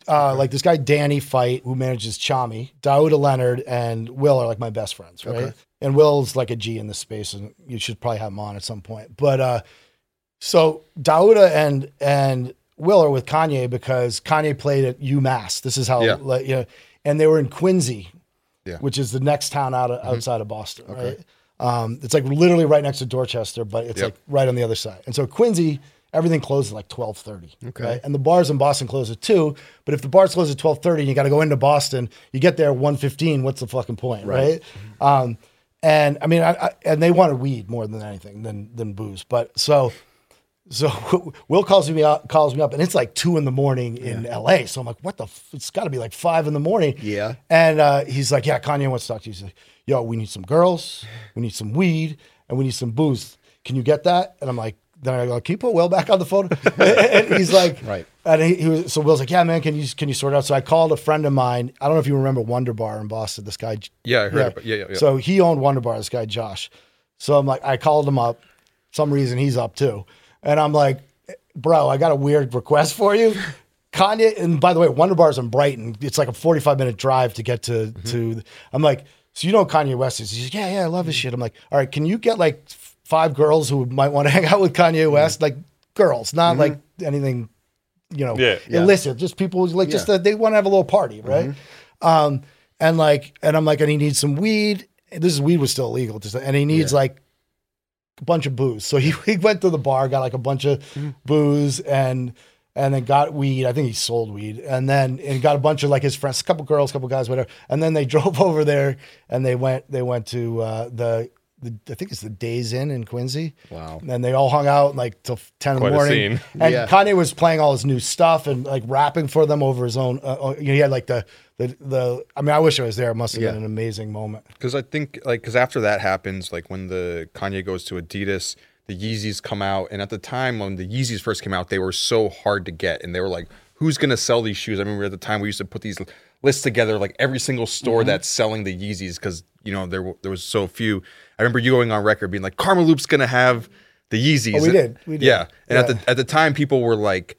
uh, like this guy Danny Fight who manages Chami, Daouda Leonard, and Will are like my best friends, right? And Will's like a G in this space, and you should probably have him on at some point. But uh, so Daouda and and Will are with Kanye because Kanye played at UMass. This is how Yeah. like, you know, and they were in Quincy, Yeah. which is the next town out of, outside of Boston, right? Um, it's like literally right next to Dorchester, but it's Yep. like right on the other side. And so Quincy, everything closes at like twelve thirty. Okay, right? and the bars in Boston close at two. But if the bars close at twelve thirty, and you got to go into Boston, you get there one fifteen. What's the fucking point, right? Um, and I mean, I, I, and they wanted weed more than anything than than booze. But so so Will calls me out, calls me up, and it's like two in the morning in L.A. So I'm like, what the? F-? It's got to be like five in the morning. Yeah. And uh, he's like, yeah, Kanye wants to talk to you. He's like, yo, we need some girls, we need some weed, and we need some booze. Can you get that? And I'm like, then I go, can you put Will back on the phone? and he's like, Right. And he, he was so Will's like, yeah, man, can you can you sort it out? So I called a friend of mine. I don't know if you remember Wonder Bar in Boston. This guy, Yeah, I heard about- yeah, yeah, yeah. So he owned Wonder Bar. This guy Josh. So I'm like, I called him up. Some reason he's up too, and I'm like, bro, I got a weird request for you. Kanye, and by the way, Wonder Bar's in Brighton. It's like a 45 minute drive to get to Mm-hmm. to. I'm like, so you know Kanye West is? He's like, yeah, yeah, I love his shit. I'm like, all right, can you get like five girls who might want to hang out with Mm-hmm. Kanye West? Like girls, not like anything, you know, Yeah. Yeah. illicit. Just people like just Yeah. that they want to have a little party, right? Um, and like, and I'm like, and he needs some weed. This is weed was still illegal, just and he needs like a bunch of booze. So he, he went to the bar, got like a bunch of booze and and then got weed. I think he sold weed. And then and got a bunch of like his friends, a couple girls, a couple guys, whatever. And then they drove over there and they went they went to uh, the the I think it's the Days Inn in Quincy. Wow. And they all hung out like till ten in Quite the a morning. scene. And Yeah. Kanye was playing all his new stuff and like rapping for them over his own. Uh, uh, he had like the the the. I mean, I wish I was there. It must have Yeah. been an amazing moment. Because I think like because after that happens, like when the Kanye goes to Adidas, the Yeezys come out, and at the time when the Yeezys first came out, they were so hard to get, and they were like, "Who's gonna sell these shoes?" I remember at the time we used to put these lists together like every single store that's selling the Yeezys because you know there there was so few. I remember you going on record being like, Karmaloop's gonna have the Yeezys. Oh, we did. We did. Yeah, and at the at the time, people were like,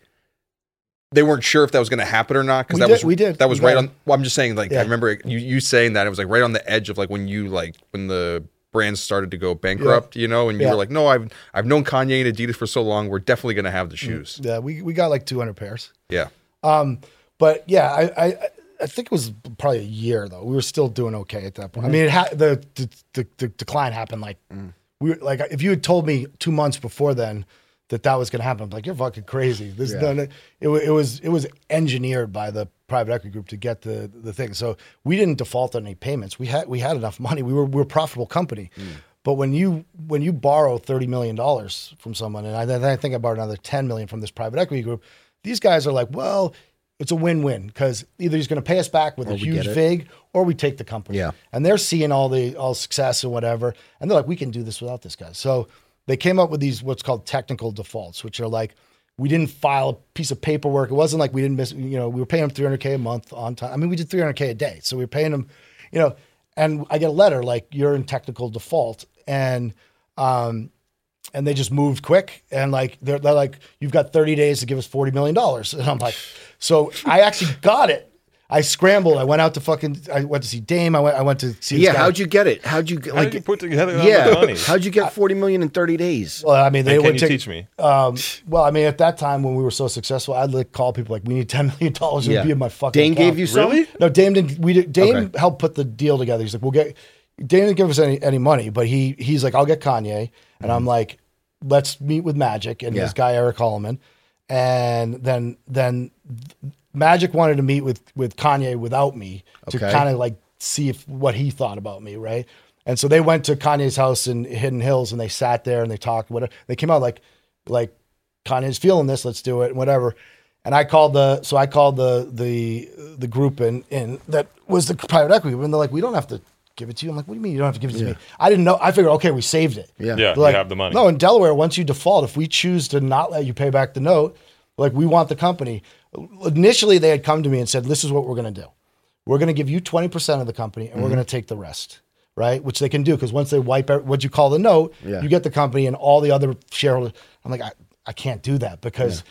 they weren't sure if that was going to happen or not because We that did- was we did. that was right on. Well, I'm just saying, like Yeah. I remember you you saying that it was like right on the edge of like when you like when the brands started to go bankrupt, you know, and you Yeah. were like, no, I've I've known Kanye and Adidas for so long, we're definitely going to have the Mm. shoes. Yeah, we, we got like 200 pairs. Yeah, Um, but yeah, I, I I think it was probably a year though. We were still doing okay at that point. I mm. mean, it ha- the, the the the decline happened like mm. we were, like if you had told me two months before then that that was going to happen, I'm like you're fucking crazy. This Yeah. done it, wa- it was it was engineered by the private equity group to get the the thing. So we didn't default on any payments. We had we had enough money. We were we were a profitable company. Mm. But when you when you borrow thirty million dollars from someone, and I, then I think I borrowed another ten million from this private equity group, these guys are like, well, it's a win-win because either he's going to pay us back with a huge vig, or we take the company. Yeah. and they're seeing all the all success and whatever, and they're like, we can do this without this guy. So they came up with these what's called technical defaults, which are like we didn't file a piece of paperwork. It wasn't like we didn't miss. You know, we were paying them three hundred k a month on time. I mean, we did three hundred k a day, so we were paying them. You know, and I get a letter like you're in technical default, and um, and they just moved quick and like they're, they're like you've got 30 days to give us 40 million dollars and i'm like so i actually got it i scrambled i went out to fucking i went to see dame i went i went to see Yeah, guy. how'd you get it? How'd you get How like did you put together that yeah? much money? How'd you get forty million in thirty days? well i mean they would you take teach me? um, well i mean at that time when we were so successful i'd like call people like we need 10 million dollars to Yeah. be in my fucking Dame account. gave you some. Really? No, Dame didn't. We did, Dame Okay. helped put the deal together. He's like, we'll get. Dame didn't give us any any money, but he he's like, I'll get Kanye, and I'm like, let's meet with Magic and Mm-hmm. Yeah. this guy Eric Holoman, and then then Magic wanted to meet with with Kanye without me to Okay. kind of like see if what he thought about me, right? And so they went to Kanye's house in Hidden Hills and they sat there and they talked. Whatever they came out like like Kanye's feeling this, let's do it, and whatever. And I called the so I called the the the group in in that was the private equity group, and they're like, we don't have to give it to you. I'm like, what do you mean you don't have to give it to me? I didn't know. I figured, okay, we saved it. Yeah. Yeah, They're you have the money. No, in Delaware, once you default, if we choose to not let you pay back the note, like we want the company. Initially, they had come to me and said, "This is what we're going to do. We're going to give you twenty percent of the company, and Mm-hmm. we're going to take the rest." Right, which they can do because once they wipe out what you call the note, Yeah. you get the company and all the other shareholders. I'm like, I, I can't do that because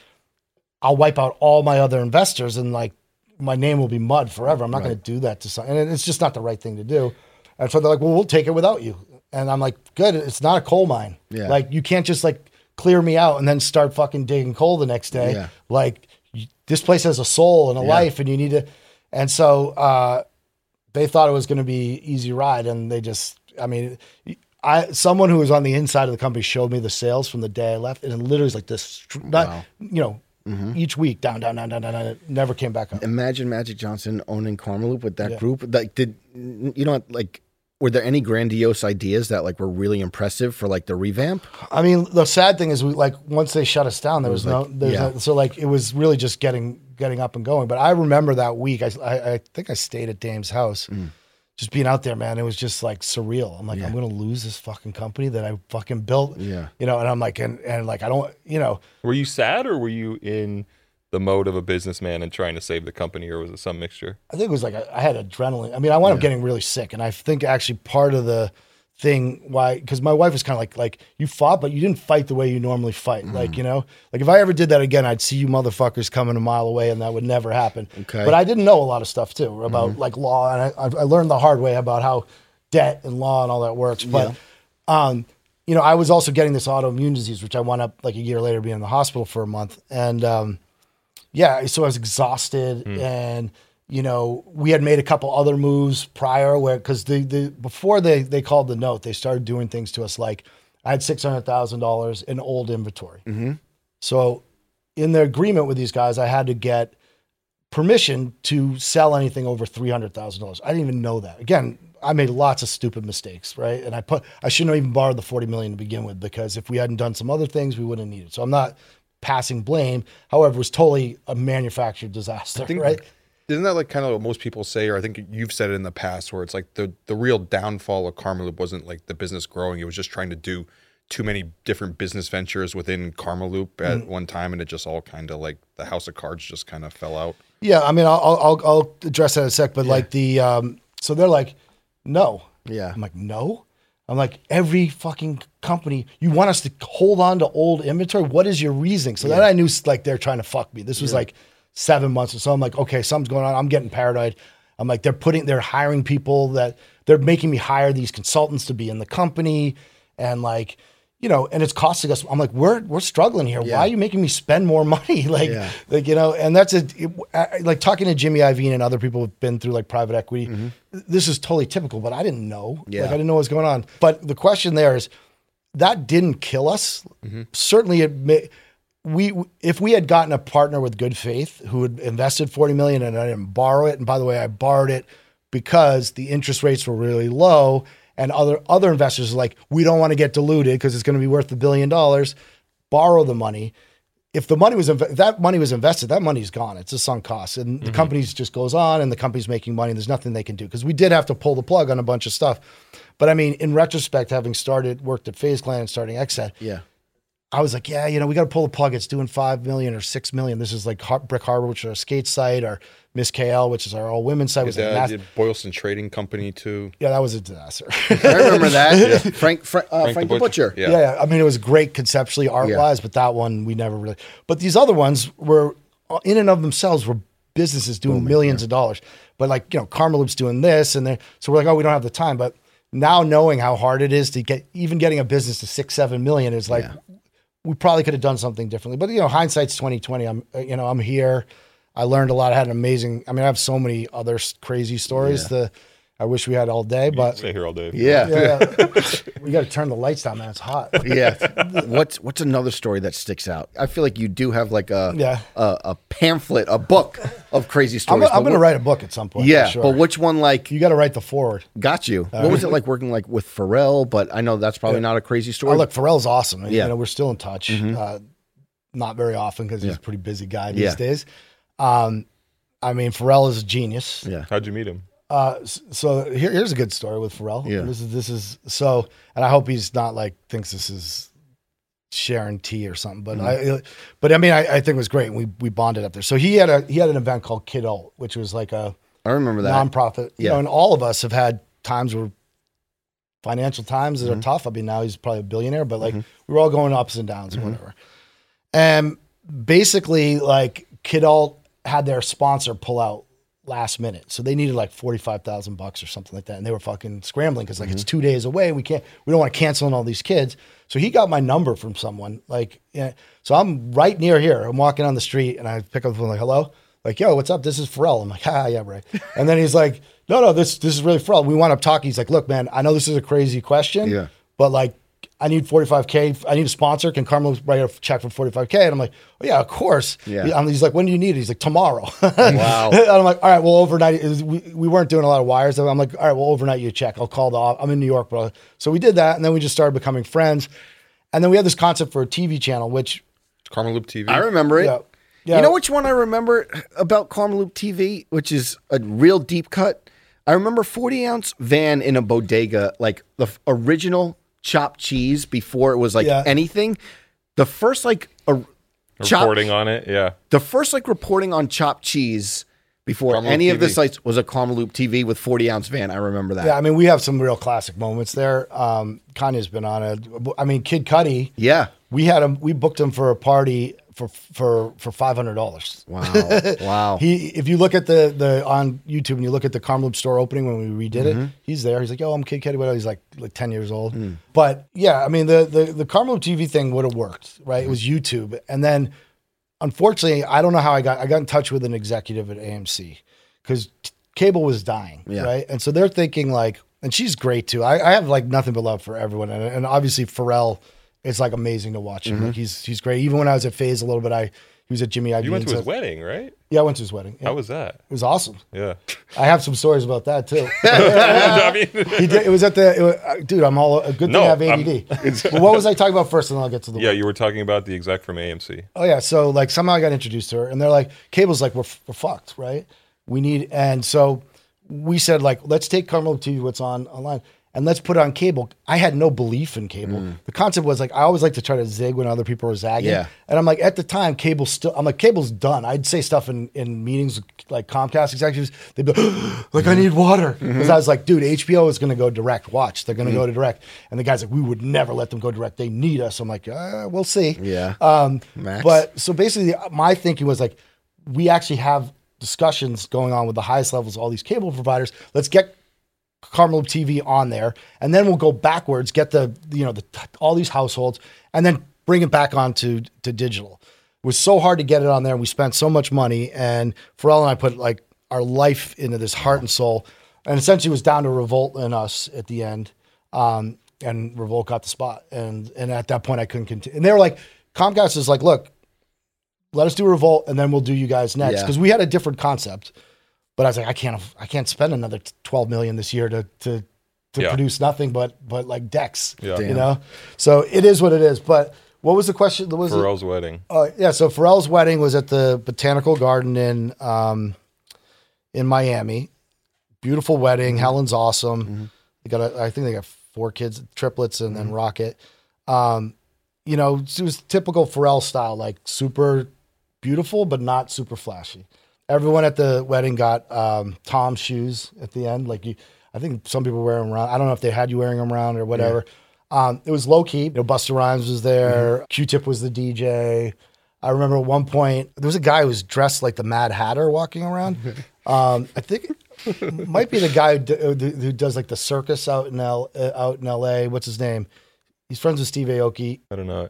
I'll wipe out all my other investors and like my name will be mud forever. I'm not going to do that to someone. and it's just not the right thing to do. And so they're like, well, we'll take it without you. And I'm like, good. It's not a coal mine. Yeah. Like you can't just like clear me out and then start fucking digging coal the next day. Yeah. Like this place has a soul and a life, and you need to. And so uh, they thought it was going to be easy ride, and they just, I mean, I someone who was on the inside of the company showed me the sales from the day I left, and it literally was like this, not, Wow. you know, each week down, down, down, down, down, down. It never came back up. Imagine Magic Johnson owning Karmaloop with that group. Like, did you know? What like, were there any grandiose ideas that like were really impressive for like the revamp? I mean, the sad thing is, we like once they shut us down, there was, no, there's yeah. no, so like it was really just getting getting up and going. But I remember that week. I I, I think I stayed at Dame's house, Mm. just being out there, man. It was just like surreal. I'm like, I'm gonna lose this fucking company that I fucking built. Yeah. you know. And I'm like, and and like I don't, you know, Were you sad or were you in the mode of a businessman and trying to save the company, or was it some mixture? I think it was like I, I had adrenaline. I mean, I wound up getting really sick, and I think actually part of the thing why because my wife was kind of like like you fought, but you didn't fight the way you normally fight. Mm-hmm. Like you know, like if I ever did that again, I'd see you motherfuckers coming a mile away, and that would never happen. Okay. But I didn't know a lot of stuff too about like law, and I, I learned the hard way about how debt and law and all that works. But um, you know, I was also getting this autoimmune disease, which I wound up like a year later being in the hospital for a month, and um, yeah, so I was exhausted, hmm. and you know, we had made a couple other moves prior where because the the before they they called the note, they started doing things to us like I had six hundred thousand dollars in old inventory. Mm-hmm. So in the agreement with these guys, I had to get permission to sell anything over three hundred thousand dollars. I didn't even know that. Again, I made lots of stupid mistakes, right? And I put I shouldn't have even borrowed the forty million to begin with because if we hadn't done some other things, we wouldn't need. It. So I'm not passing blame. However, it was totally a manufactured disaster, think- right? Isn't that like kind of what most people say, or I think you've said it in the past, where it's like the the real downfall of Karmaloop wasn't like the business growing; it was just trying to do too many different business ventures within Karmaloop at Mm. one time, and it just all kind of like the house of cards just kind of fell out. Yeah, I mean, I'll I'll, I'll address that in a sec, but like the um, so they're like, no, Yeah. I'm like, no. I'm like, every fucking company, you want us to hold on to old inventory? What is your reasoning? So then I knew like they're trying to fuck me. This was like seven months or so. I'm like, okay, something's going on. I'm getting paranoid. I'm like, they're putting, they're hiring people that they're making me hire these consultants to be in the company, and like, you know, and it's costing us. I'm like, we're we're struggling here. Why are you making me spend more money? like, Yeah. like you know, and that's a it- I- like talking to Jimmy Iovine and other people who've been through like private equity. Mm-hmm. This is totally typical, but I didn't know. Yeah. Like I didn't know what was going on. But the question there is, that didn't kill us. Mm-hmm. Certainly, it may, we if we had gotten a partner with good faith who had invested forty million and I didn't borrow it, and by the way, I borrowed it because the interest rates were really low, and other other investors are like, we don't want to get diluted because it's going to be worth a billion dollars. Borrow the money. If the money was inv- that money was invested, that money's gone. It's a sunk cost, and the mm-hmm. company just goes on, and the company's making money. And there's nothing they can do because we did have to pull the plug on a bunch of stuff. But I mean, in retrospect, having started worked at FaZe Clan and starting XSET, Yeah. I was like, yeah, you know, we got to pull the plug. It's doing five million or six million. This is like Har- Brick Harbor, which is our skate site, or Miss KL, which is our all women's site. Was His like dad mass- did Boylston Trading Company too. yeah, that was a disaster. I remember that. Frank, Frank, uh, Frank, the Butcher. Yeah. yeah. I mean, it was great conceptually, art wise, but that one we never really. But these other ones were, uh, in and of themselves, were businesses doing millions of dollars. But like you know, Karmaloop's doing this, and they so we're like, oh, we don't have the time. But now knowing how hard it is to get, even getting a business to six, seven million is like, we probably could have done something differently. But you know, hindsight's twenty twenty. I'm uh, you know, I'm here. I learned a lot. I had an amazing. I mean, I have so many other crazy stories. The I wish we had all day, but Stay here all day. Yeah. yeah, we got to turn the lights down, man. It's hot. Yeah. what's what's another story that sticks out? I feel like you do have like a Yeah. a, a pamphlet, a book of crazy I'm, stories. I'm going to write a book at some point. Yeah, sure. but which one like you got to write the forward. got you? What was it like working like with Pharrell? But I know that's probably not a crazy Oh, story. look, Pharrell's awesome. Yeah. You know, we're still in touch. Uh, not very often because he's a pretty busy guy these Yeah. days. Um, I mean, Pharrell is a genius. Yeah. How'd you meet him? Uh, so here, here's a good story with Pharrell. Yeah. This is this is so, and I hope he's not like thinks this is sharing tea or something. But Mm-hmm. I, but I mean, I, I think it was great. We we bonded up there. So he had a he had an event called Kid Alt, which was like a I remember that. nonprofit. You Yeah. know, and all of us have had times where financial times Mm-hmm. that are tough. I mean, now he's probably a billionaire, but like we were all going ups and downs and whatever. And basically, like Kid Alt had their sponsor pull out last minute, so they needed like forty five thousand bucks or something like that, and they were fucking scrambling because like it's two days away. We can't. We don't want to cancel on all these kids. So he got my number from someone. Like, yeah. So I'm right near here. I'm walking on the street, and I pick up the phone like, "Hello." Like, yo, what's up? This is Pharrell. I'm like, ah, yeah, right. And then he's like, no, no, this this is really Pharrell. We want up talking. He's like, look, man, I know this is a crazy question, Yeah. but like, I need 45k. I need a sponsor. Can Karmaloop write a check for 45k? And I'm like, oh yeah, of course. Yeah. And he's like, when do you need it? He's like, tomorrow. Wow. and I'm like, all right, well, overnight. was- We, we weren't doing a lot of wires. I'm like, all right, well, overnight you a check. I'll call the. off- I'm in New York, bro. So we did that, and then we just started becoming friends. And then we had this concept for a TV channel, which Karmaloop TV. I remember it. Yeah. Yeah. You know which one I remember about Karmaloop TV, which is a real deep cut? I remember 40 ounce van in a bodega, like the f- original chopped cheese before it was like Yeah. anything. The first like a, chop, Reporting on it, yeah. the first like reporting on chopped cheese before Karmaloop any of the sites was a Karmaloop TV with 40 ounce van. I remember that. Yeah, I mean, we have some real classic moments there. Um, Kanye's been on it. I mean, Kid Cudi, Yeah. we had him. We booked him for a party for for for five hundred dollars. Wow. wow. He, if you look at the the on YouTube and you look at the Carmel store opening when we redid Mm-hmm. it, he's there. He's like, "Yo, I'm Kid Cudi." What? He's like like ten years old. Mm. But yeah, I mean, the the the Carmel TV thing would have worked, right? Mm-hmm. It was YouTube, and then unfortunately, I don't know how I got I got in touch with an executive at AMC because cable was dying, Yeah. right? And so they're thinking like, and she's great too. I, I have like nothing but love for everyone, and, and obviously Pharrell, it's like amazing to watch him. Mm-hmm. Like he's he's great. Even when I was at FaZe a little bit, I he was at Jimmy. You went to his so- wedding, right? Yeah, I went to his wedding. Yeah. How was that? It was awesome. Yeah. I have some stories about that too. I mean, he did, it was at the it was, uh, dude. I'm all a good thing No, I have ADD. What was I talking about first, and then I'll get to the. yeah, you were talking about the exec from AMC. Oh yeah. So like somehow I got introduced to her, and they're like, "Cable's like we're we're fucked, right? We need." And so we said like, "Let's take Carmel TV, what's on online." And let's put it on cable. I had no belief in cable. Mm. The concept was like I always like to try to zig when other people are zagging. Yeah. And I'm like, at the time, cable's still. I'm like, cable's done. I'd say stuff in in meetings with, like Comcast executives. They'd be like, like I mm-hmm. need water mm-hmm. because I was like, dude, HBO is going to go direct. Watch, they're going to go to direct. And the guy's like, we would never let them go direct. They need us. I'm like, uh, we'll see. Yeah. Um, Max? but so basically, uh, my thinking was like, we actually have discussions going on with the highest levels of all these cable providers. Let's get Carmel TV on there, and then we'll go backwards, get the you know the all these households, and then bring it back on to to digital. It was so hard to get it on there, we spent so much money. And Pharrell and I put like our life into this heart and soul, and essentially it was down to Revolt and us at the end. Um, and Revolt got the spot, and and at that point I couldn't continue. And they were like, Comcast is like, look, let us do Revolt, and then we'll do you guys next Yeah. because we had a different concept. But I was like, I can't, I can't spend another twelve million this year to to to Yeah. produce nothing but but like decks. Yeah. you know. So it is what it is. But what was the question? Was it? Pharrell's wedding. Uh, yeah, so Pharrell's wedding was at the Botanical Garden in um, in Miami. Beautiful wedding. Mm-hmm. Helen's awesome. They got, a, I think they got four kids, triplets, and Mm-hmm. then Rocket. Um, you know, it was typical Pharrell style, like super beautiful but not super flashy. Everyone at the wedding got um, Tom shoes at the end. Like you, I think some people wear them around. I don't know if they had you wearing them around or whatever. Um, it was low key. You know, Busta Rhymes was there. Q-Tip was the DJ. I remember at one point there was a guy who was dressed like the Mad Hatter walking around. Um, I think it might be the guy who, d- who does like the circus out in L uh, out in L.A. What's his name? He's friends with Steve Aoki. I don't know.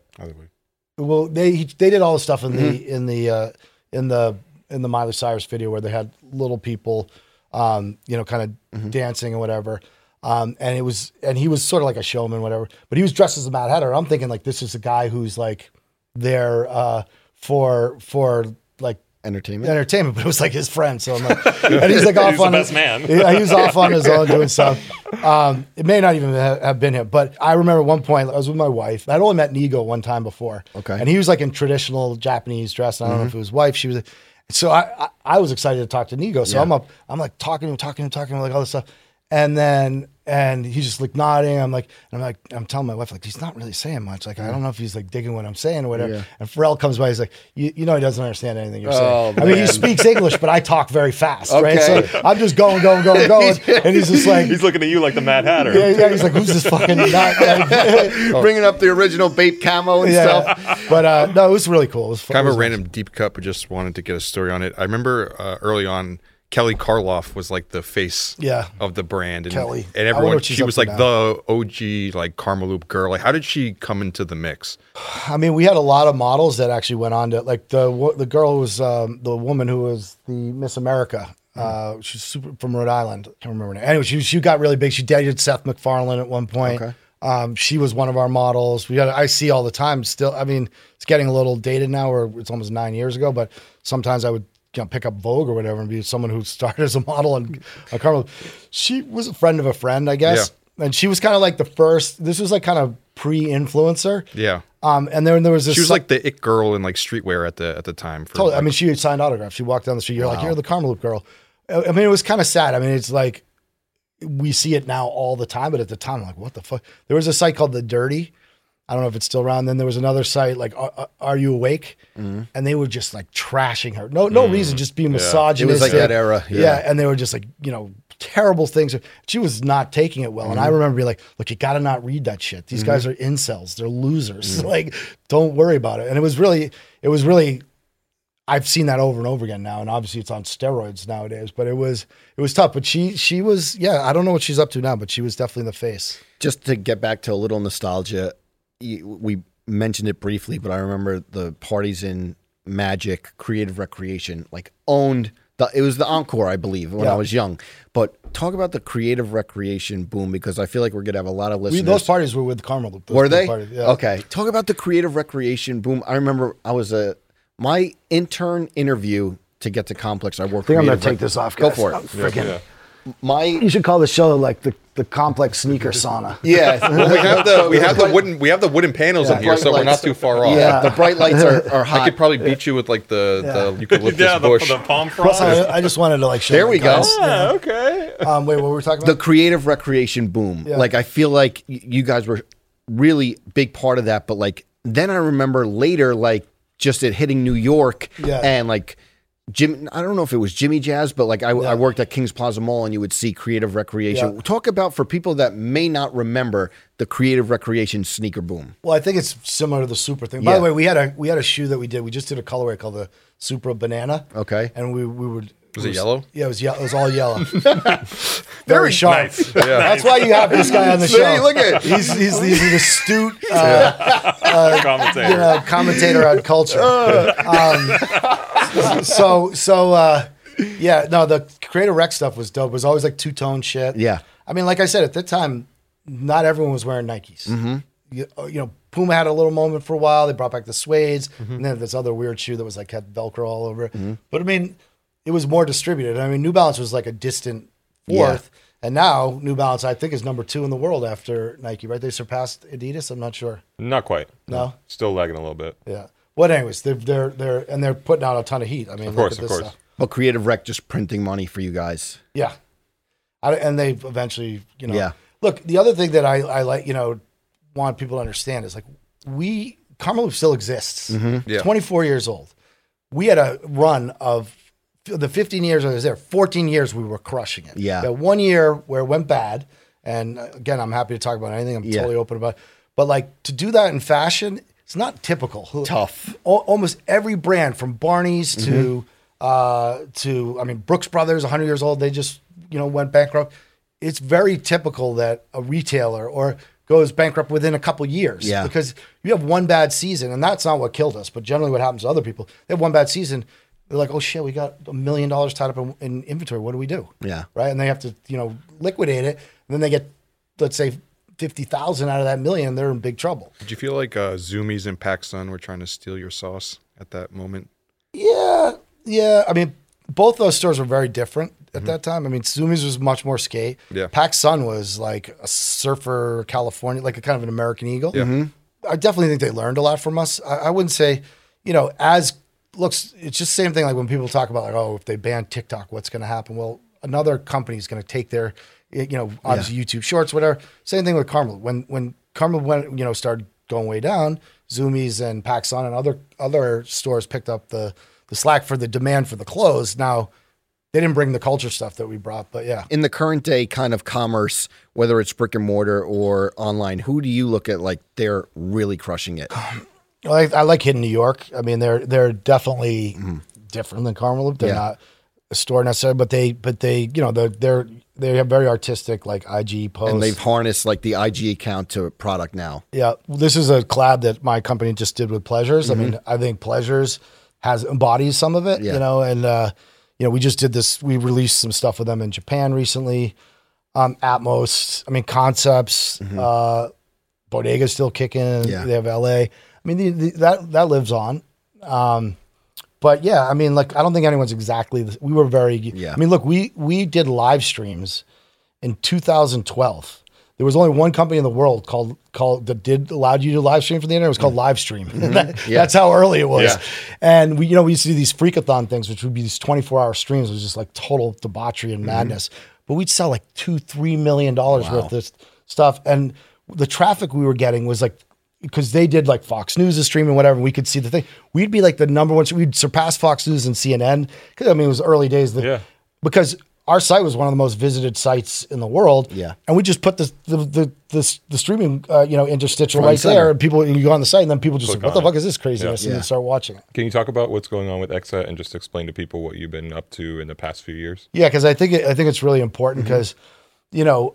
Well, they he, they did all the stuff in the in the uh, in the in the Miley Cyrus video where they had little people, um, you know, kind of dancing and whatever. Um, and it was and he was sort of like a showman, whatever. But he was dressed as a Mad Hatter. I'm thinking like this is a guy who's like there uh, for for like Entertainment. entertainment, but it was like his friend. So I'm like, and he's like off He's the on best his, man. Yeah, he was off on his own doing stuff. Um, it may not even have been him, but I remember one point I was with my wife. I'd only met Nigo one time before. Okay. and he was like in traditional Japanese dress. And I don't know if it was wife. She was. So I, I I was excited to talk to Nigo. So Yeah. I'm up. I'm like talking to him, talking to him, talking to him, like all this stuff. And then and he's just like nodding. I'm like, and I'm like, I'm telling my wife like he's not really saying much. Like I don't know if he's like digging what I'm saying or whatever. Yeah. And Pharrell comes by. He's like, you, you know, he doesn't understand anything you're Oh, saying. I mean, he speaks English, but I talk very fast, right? So I'm just going, going, going, going, and he's just like, He's looking at you like the Mad Hatter. yeah, yeah. He's like, who's this fucking nut? Bringing up the original Bape camo and yeah. stuff. But uh, no, it was really cool. It was fun. Kind of a random deep cut, but just wanted to get a story on it. I remember uh, early on, Kelly Karloff was like the face Yeah. of the brand, and Kelly. and everyone she was like now. the OG like Karmaloop girl. Like, how did she come into the mix? I mean, we had a lot of models that actually went on to like the the girl was um, the woman who was the Miss America. Uh, she's super from Rhode Island. I can't remember her name. Anyway, she she got really big. She dated Seth MacFarlane at one point. Okay. Um, she was one of our models. We had I see all the time. Still, I mean, it's getting a little dated now, or it's almost nine years ago. But sometimes I would you know, pick up Vogue or whatever and be someone who started as a model and a Carmel. She was a friend of a friend, I guess. And she was kind of like the first. This was like kind of pre-influencer. Yeah, Um, and then there was this. she was like the it girl in like streetwear at the at the time. For, Totally. I mean, she had signed autographs. She walked down the street. You're like, you're the Karmaloop girl. I I mean, it was kind of sad. I mean, it's like we see it now all the time, but at the time, I'm like, what the fuck? There was a site called The Dirty. I don't know if it's still around. Then there was another site like Are, Are You Awake? Mm-hmm. And they were just like trashing her. No, no reason, just being misogynistic. It was like that era, Yeah. yeah. and they were just like you know terrible things. She was not taking it well, and Mm-hmm. I remember being like, look, you got to not read that shit. These guys are incels. They're losers. like, don't worry about it. And it was really, it was really I've seen that over and over again now, and obviously it's on steroids nowadays. But it was it was tough. But she she was yeah. I don't know what she's up to now, but she was definitely in the face. Just to get back to a little nostalgia, we mentioned it briefly, but I remember the parties in Magic Creative Recreation, like owned the. It was the Encore, I believe, when Yeah. I was young. But talk about the creative recreation boom because I feel like we're gonna have a lot of We, listeners. those parties were with Carmel. Those Were they? Parties, yeah. Okay. Talk about the creative recreation boom. I remember I was a my intern interview to get to Complex. I worked. I think I'm gonna creative take this off. Go for it. Oh, I'm yeah. My You should call the show like the, the complex sneaker sauna. yeah, Well, we have the we have the wooden we have the wooden panels Yeah. in here, so Bright we're not too far off. yeah. The bright lights are, are I could probably beat you with like the the eucalyptus yeah, the, bush. the palm Plus. I, I just wanted to like show There you we go. guys. Yeah, okay. Um, wait, what were we talking about? the creative recreation boom. Yeah. Like I feel like you guys were really big part of that, but like then I remember later, like just it hitting New York Yeah. and like Jim. I don't know if it was Jimmy Jazz, but like I, I worked at Kings Plaza Mall and you would see creative recreation. Yeah. Talk about for people that may not remember the creative recreation sneaker boom. Well, I think it's similar to the Supra thing. By Yeah. the way, we had a we had a shoe that we did. We just did a colorway called the Supra Banana. Okay. And we we would. Was it yellow? Yeah, it was yellow. It was all yellow. Very sharp. Nice. That's why you have this guy on the See, show. look at- he's he's, he's an astute uh, Commentator. you know, commentator on culture. Um, so so uh, yeah, no, the creative rec stuff was dope. It was always like two tone shit. Yeah. I mean, like I said, at that time, not everyone was wearing Nikes. Mm-hmm. You, you know, Puma had a little moment for a while. They brought back the suedes, and then this other weird shoe that was like had Velcro all over it. But I mean, it was more distributed. I mean, New Balance was like a distant fourth. And now New Balance, I think, is number two in the world after Nike, right? They surpassed Adidas. I'm not sure. Not quite. No? Still lagging a little bit. Yeah. But anyways, they're they're they're and they're putting out a ton of heat. I mean, Of look course, at of this course. stuff. But creative rec just printing money for you guys. Yeah. I, and they eventually, you know. Yeah. Look, the other thing that I, I like, you know, want people to understand is like we Karmaloop still exists. Yeah. 24 years old. We had a run of the 15 years I was there. 14 years we were crushing it. Yeah. We had one year where it went bad, and uh, again, I'm happy to talk about anything. I'm Yeah. totally open about. It. But like to do that in fashion, it's not typical. Tough. Al- almost every brand from Barney's to uh, to I mean Brooks Brothers, 100 years old, they just you know went bankrupt. It's very typical that a retailer or goes bankrupt within a couple years. Yeah. Because you have one bad season, and that's not what killed us. But generally, what happens to other people, they have one bad season. They're like, oh shit, we got a million dollars tied up in, in inventory. What do we do? Yeah. Right. And they have to, you know, liquidate it. And then they get, let's say, 50,000 out of that million. They're in big trouble. Did you feel like uh, Zumiez and PacSun were trying to steal your sauce at that moment? Yeah, yeah. I mean, both those stores were very different Mm-hmm. at that time. I mean, Zumiez was much more skate. Yeah. PacSun was like a surfer, California, like a kind of an American Eagle. Yeah. Mm-hmm. I definitely think they learned a lot from us. I, I wouldn't say, you know, as looks, it's just the same thing. Like when people talk about like, oh, if they ban TikTok, what's going to happen? Well, another company is going to take their, you know, obviously YouTube Shorts, whatever. Same thing with Carmel. When when Carmel went, you know, started going way down, Zumiez and PacSun and other other stores picked up the the slack for the demand for the clothes. Now they didn't bring the culture stuff that we brought, but yeah. in the current day kind of commerce, whether it's brick and mortar or online, who do you look at like they're really crushing it? Well, I, I like Hidden New York. I mean, they're they're definitely mm-hmm. different than Carmel They're. Yeah. not a store necessarily, but they but they you know they're they're they have very artistic like IG posts. And they've harnessed like the IG account to product now. yeah, this is a collab that my company just did with Pleasures. I mean, I think Pleasures has embodies some of it. Mm-hmm. Yeah. You know, and uh, you know we just did this. We released some stuff with them in Japan recently. Um, Atmos. I mean, concepts. Uh, Bodega's still kicking. Mm-hmm. Yeah. They have LA. I mean, the, the, that that lives on. Um, but yeah, I mean, like I don't think anyone's exactly. The, we were very. Yeah. I mean, look, we we did live streams in 2012. There was only one company in the world called called that did allowed you to live stream from the internet. It was called mm-hmm. Livestream. Mm-hmm. That- That's how early it was. Yeah. And we, you know, we used to do these freakathon things, which would be these 24 hour streams. It was just like total debauchery and mm-hmm. madness. But we'd sell like two, three million dollars worth of stuff. And the traffic we were getting was like because they did like Fox News is streaming whatever, and we could see the thing. We'd be like the number one. We'd surpass Fox News and CNN because I mean it was early days. That, Yeah. Because our site was one of the most visited sites in the world. Yeah. And we just put the the the the, the streaming uh, you know interstitial right center. there, and people you go on the site, and then people just Click like, what the it. fuck is this craziness, and Yeah. start watching it. Can you talk about what's going on with XSET and just explain to people what you've been up to in the past few years? Yeah, because I think it, I think it's really important Mm-hmm. because, you know,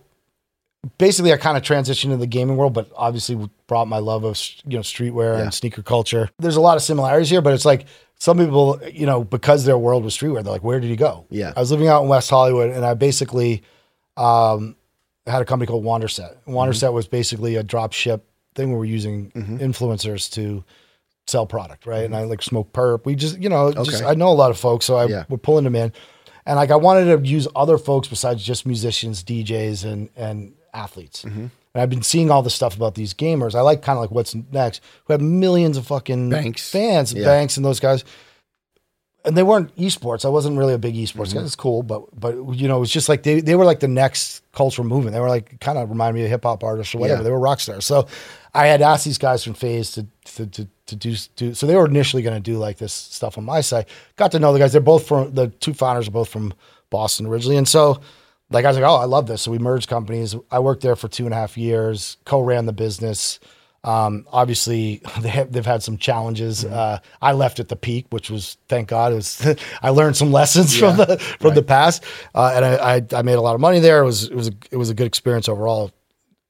basically I kind of transitioned into the gaming world, but obviously brought my love of you know streetwear Yeah. and sneaker culture. There's a lot of similarities here, but it's like some people, you know, because their world was streetwear, they're like, where did he go? Yeah. I was living out in West Hollywood, and I basically um, had a company called Wanderset. Wanderset Mm-hmm. was basically a drop ship thing where we're using influencers to sell product, right? And I like smoke perp. We just, you know, just I know a lot of folks, so I Yeah. we're pulling them in. and like I wanted to use other folks besides just musicians, DJs, and and athletes. Mm-hmm. And I've been seeing all the stuff about these gamers. I like kind of like what's next, who have millions of fucking Banks. fans, Yeah. banks, and those guys. And they weren't esports. I wasn't really a big esports Mm-hmm. guy. It's cool, but but you know, it was just like they, they were like the next cultural movement. They were like kind of remind me of hip hop artists or whatever. Yeah. They were rock stars. So I had asked these guys from FaZe to to to, to do, do so they were initially going to do like this stuff on my side. Got to know the guys. They're both from the two founders are both from Boston originally, and so like I was like, oh, I love this. So we merged companies. I worked there for two and a half years, co-ran the business. Um, obviously, they have, they've had some challenges. Uh, I left at the peak, which was thank God. It was I learned some lessons from the from the past, uh, and I, I I made a lot of money there. It was it was a, it was a good experience overall.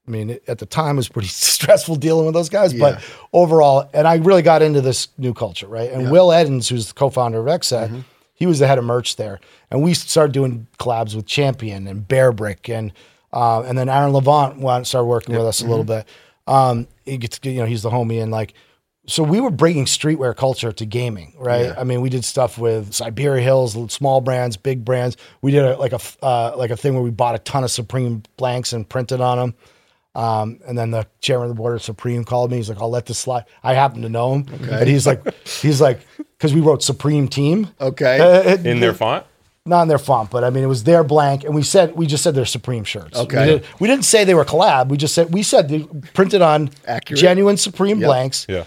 I mean, it- at the time, it was pretty stressful dealing with those guys, Yeah. but overall, and I really got into this new culture, right? And Will Eddins, who's the co-founder of XSET, he was the head of merch there, and we started doing collabs with Champion and Bearbrick, and uh, and then Aaron Levant went started working with us a little bit. Um, he gets, you know, he's the homie, and like, so we were bringing streetwear culture to gaming, right? I mean, we did stuff with Siberia Hills, small brands, big brands. We did a, like a uh, like a thing where we bought a ton of Supreme blanks and printed on them. Um, and then the chairman of the board of Supreme called me. He's like, "I'll let this slide." I happen to know him, but he's like, he's like, because we wrote Supreme Team, Okay. Uh, it- in their font. not in their font, but I mean, it was their blank, and we said we just said they're Supreme shirts. Okay. we, did, we didn't say they were collab. We just said we said they printed on Accurate. genuine Supreme Yep. blanks. Yeah.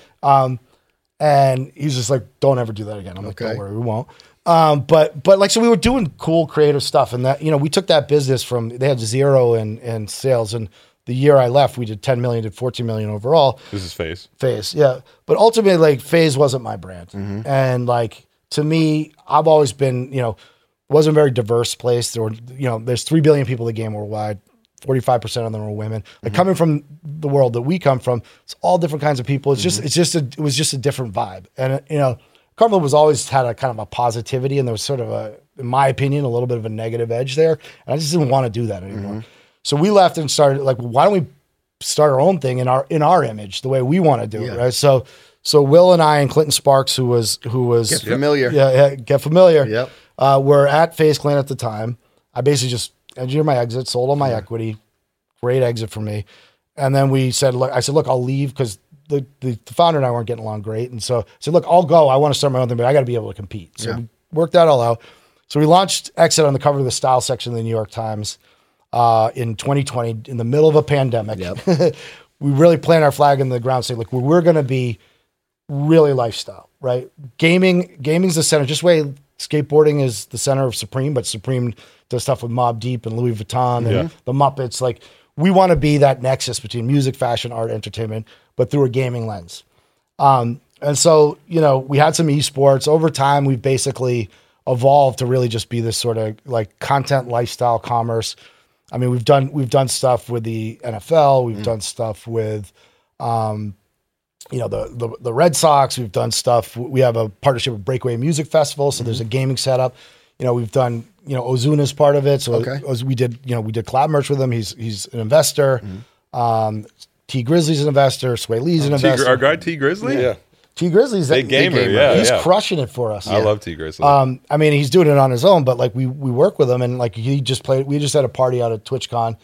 And he's just like, "Don't ever do that again." I'm like, don't worry, we won't." Um, but but like so, we were doing cool creative stuff, and that you know we took that business from they had zero in in sales, and the year I left, we did 10 million, did 14 million overall. This is FaZe. FaZe, yeah. But ultimately, like FaZe wasn't my brand, mm-hmm. and like to me, I've always been, you know, wasn't a very diverse place. There were, you know, there's three billion people in the game worldwide. Forty-five percent of them are women. Like mm-hmm. coming from the world that we come from, it's all different kinds of people. It's just, mm-hmm. it's just, a, it was just a different vibe. And uh, you know, Cumberland was always had a kind of a positivity, and there was sort of a, in my opinion, a little bit of a negative edge there. And I just didn't want to do that anymore. So we left and started like, why don't we start our own thing in our in our image, the way we want to do Yeah. it, right? So so Will and I and Clinton Sparks, who was who was Get familiar. yeah, yeah, get familiar. Yep. Uh, we're at FaZe Clan at the time. I basically just engineered my exit, sold all my equity. Great exit for me. And then we said, look, I said, look, I'll leave because the, the, the founder and I weren't getting along great. And so I said, look, I'll go. I want to start my own thing, but I got to be able to compete. So Yeah. we worked that all out. So we launched XSET on the cover of the style section of the New York Times uh, in 2020 in the middle of a pandemic. we really planted our flag in the ground, saying, look, we're going to be really lifestyle, right? Gaming, gaming's the center. Just way skateboarding is the center of Supreme, but Supreme does stuff with Mobb Deep and Louis Vuitton and Yeah. the Muppets. Like we want to be that nexus between music, fashion, art, entertainment, but through a gaming lens. Um, and so, you know, we had some esports. Over time, we've basically evolved to really just be this sort of like content lifestyle commerce. I mean, we've done we've done stuff with the NFL, we've done stuff with um, you know the, the the Red Sox. We've done stuff. We have a partnership with Breakaway Music Festival, so there's a gaming setup. You know, we've done you know Ozuna's part of it. So Okay. We did you know we did collab merch with him. He's he's an investor. Um, Tee Grizzley's an investor. Swae Lee's an T, investor. our guy Tee Grizzley. Yeah. Tee Grizzley's Big gamer. gamer. Yeah, he's yeah. crushing it for us. I love Tee Grizzley. Um, I mean, he's doing it on his own, but like we we work with him, and like he just played. We just had a party out at TwitchCon.